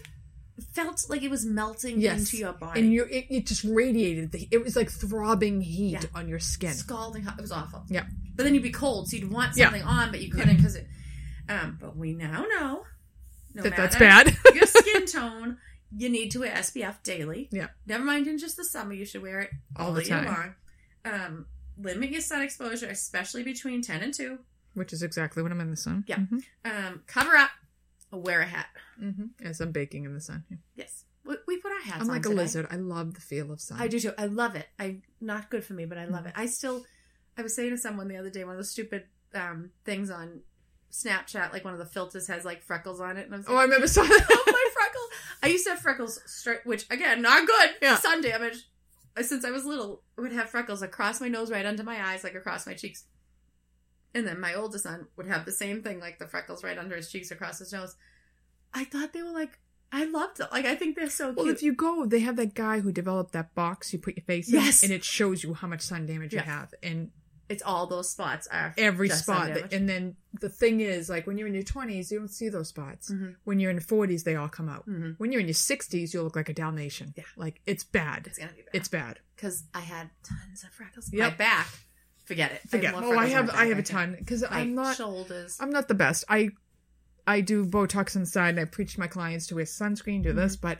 felt like it was melting Yes. into your body. And you, it, it just radiated. The, it was like throbbing heat Yeah. on your skin. scalding hot. It was awful. Yeah. But then you'd be cold, so you'd want Yeah. something on, but you couldn't because it. Um, but we now know no that that's bad. your skin tone, you need to wear SPF daily. Yeah. Never mind in just the summer, you should wear it All all, the year time. long. Um, limit your sun exposure, especially between ten and two. Which is exactly when I'm in the sun. Yeah. hmm Um, cover up, or wear a hat. hmm As I'm baking in the sun. Yeah. Yes, we, we put our hats on. I'm like a lizard. I love the feel of sun. I do too. I love it. I not good for me, but I love it. I still. I was saying to someone the other day, one of those stupid um, things on Snapchat, like one of the filters has like freckles on it, and I was Oh, I remember saw that. oh my freckles. I used to have freckles straight, which again, not good. Yeah. Sun damage. Since I was little, I would have freckles across my nose, right under my eyes, like across my cheeks. And then my oldest son would have the same thing, like the freckles right under his cheeks, across his nose. I thought they were like, I loved it. Like, I think they're so Cute. Well, if you go, they have that guy who developed that box you put your face Yes. in, and it shows you how much sun damage you have, and it's all those spots are every spot. damage. And then the thing is, like when you're in your 20s, you don't see those spots. Mhm. When you're in your 40s, they all come out. Mhm. When you're in your 60s, you look like a Dalmatian. Yeah. Like it's bad. It's gonna be bad. It's bad. because I had tons of freckles. Yep. My back forget it. Forget. more Oh, I have I have a ton because I'm not shoulders. I'm not the best. I I do Botox inside and I preach my clients to wear sunscreen, do Mm-hmm. this, but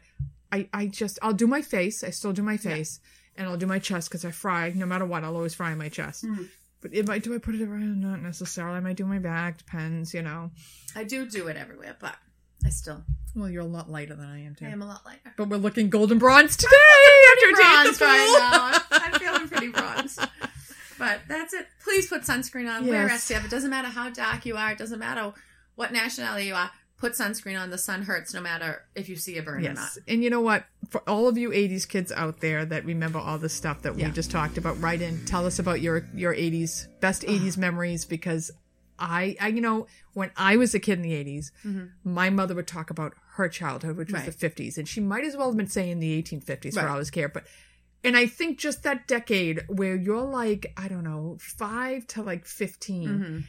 I I just I'll do my face. I still do my face, and I'll do my chest because I fry. No matter what, I'll always fry my chest. Mhm. But if I do, I put it around. Not necessarily. I might do my back. Depends, you know. I do do it everywhere, but I still Well, you're a lot lighter than I am too. I am a lot lighter. But we're looking golden bronze today. after a day at bronze the right now. I'm feeling pretty bronze. But that's it. Please put sunscreen on. Wear Yes. SPF. It doesn't matter how dark you are. It doesn't matter what nationality you are. Put sunscreen on. The sun hurts no matter if you see a burn or not. Yes. And you know what? For all of you 80s kids out there that remember all the stuff that Yeah. we just talked about, write in. Tell us about your your 80s best 80s memories because I, I you know, when I was a kid in the 80s, my mother would talk about her childhood, which was Right. the 50s, and she might as well have been saying the 1850s for all I was care, but and I think just that decade where you're like, I don't know, 5 to like 15 Mhm.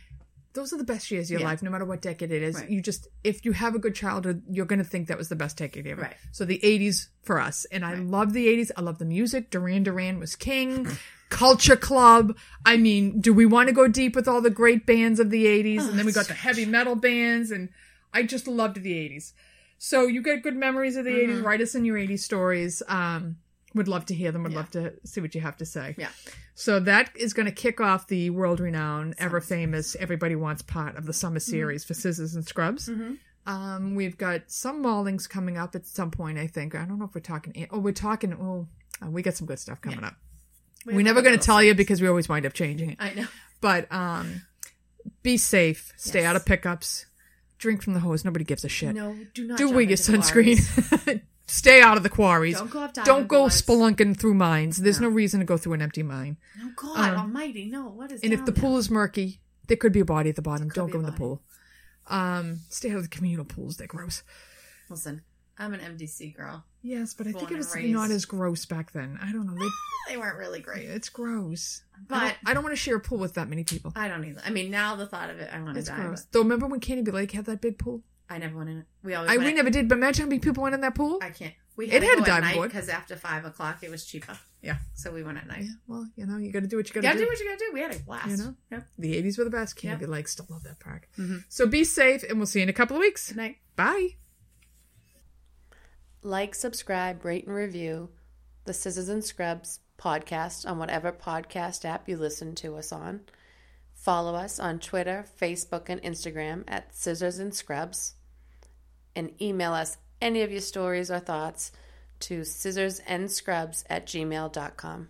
Those are the best years of your Yeah. life, no matter what decade it is. Right. You just, if you have a good childhood, you're going to think that was the best decade ever. Right. So the 80s for us. And I Right. love the 80s. I love the music. Duran Duran was king. Culture Club. I mean, do we want to go deep with all the great bands of the 80s? Oh, and then we got so the heavy metal bands. And I just loved the 80s. So you get good memories of the Mm-hmm. 80s. Write us in your 80s stories. Um, would love to hear them. Would Yeah. love to see what you have to say. Yeah. So that is going to kick off the world renowned, ever famous, everybody wants part of the summer series for Scissors and Scrubs. Mhm. Um, we've got some maulings coming up at some point. I think I don't know if we're talking. Oh, we're talking. Oh, we got some good stuff coming up. We We're never going to tell you because we always wind up changing it. I know. But um, be safe. Stay Yes. out of pickups. Drink from the hose. Nobody gives a shit. No, do not. Do wear your sunscreen. Stay out of the quarries. Don't go up Don't go spelunking through mines. There's no. No. reason to go through an empty mine. No, God Um, Almighty, no. What is? And if down the there? pool is murky, there could be a body at the bottom. Don't be go a in the body. pool. Um, stay out of the communal pools. They're gross. listen, I'm an MDC girl. Yes, but I Born think it and was raised. not as gross back then. I don't know. They, They weren't really great, it's gross. I but don't, I don't want to share a pool with that many people. I don't either. I mean, now the thought of it, I want to It's die. gross. Though remember when Canobie Lake had that big pool? I never went in. We always. I went we never did, but imagine how many people went in that pool. I can't. We It had, had to a go diving board. because after five o'clock it was cheaper. Yeah. So we went at night. yeah, well, you know, you got to do what you got You to gotta do. do what you gotta do. We had a blast. You know? Yep. The 80s were the best. Can't be like still love that park. Mhm. So be safe, and we'll see you in a couple of weeks. Good night. Bye. Like, subscribe, rate, and review the Scissors and Scrubs podcast on whatever podcast app you listen to us on. Follow us on Twitter, Facebook, and Instagram at Scissors and Scrubs. And email us any of your stories or thoughts to scissorsandscrubs at gmail.com.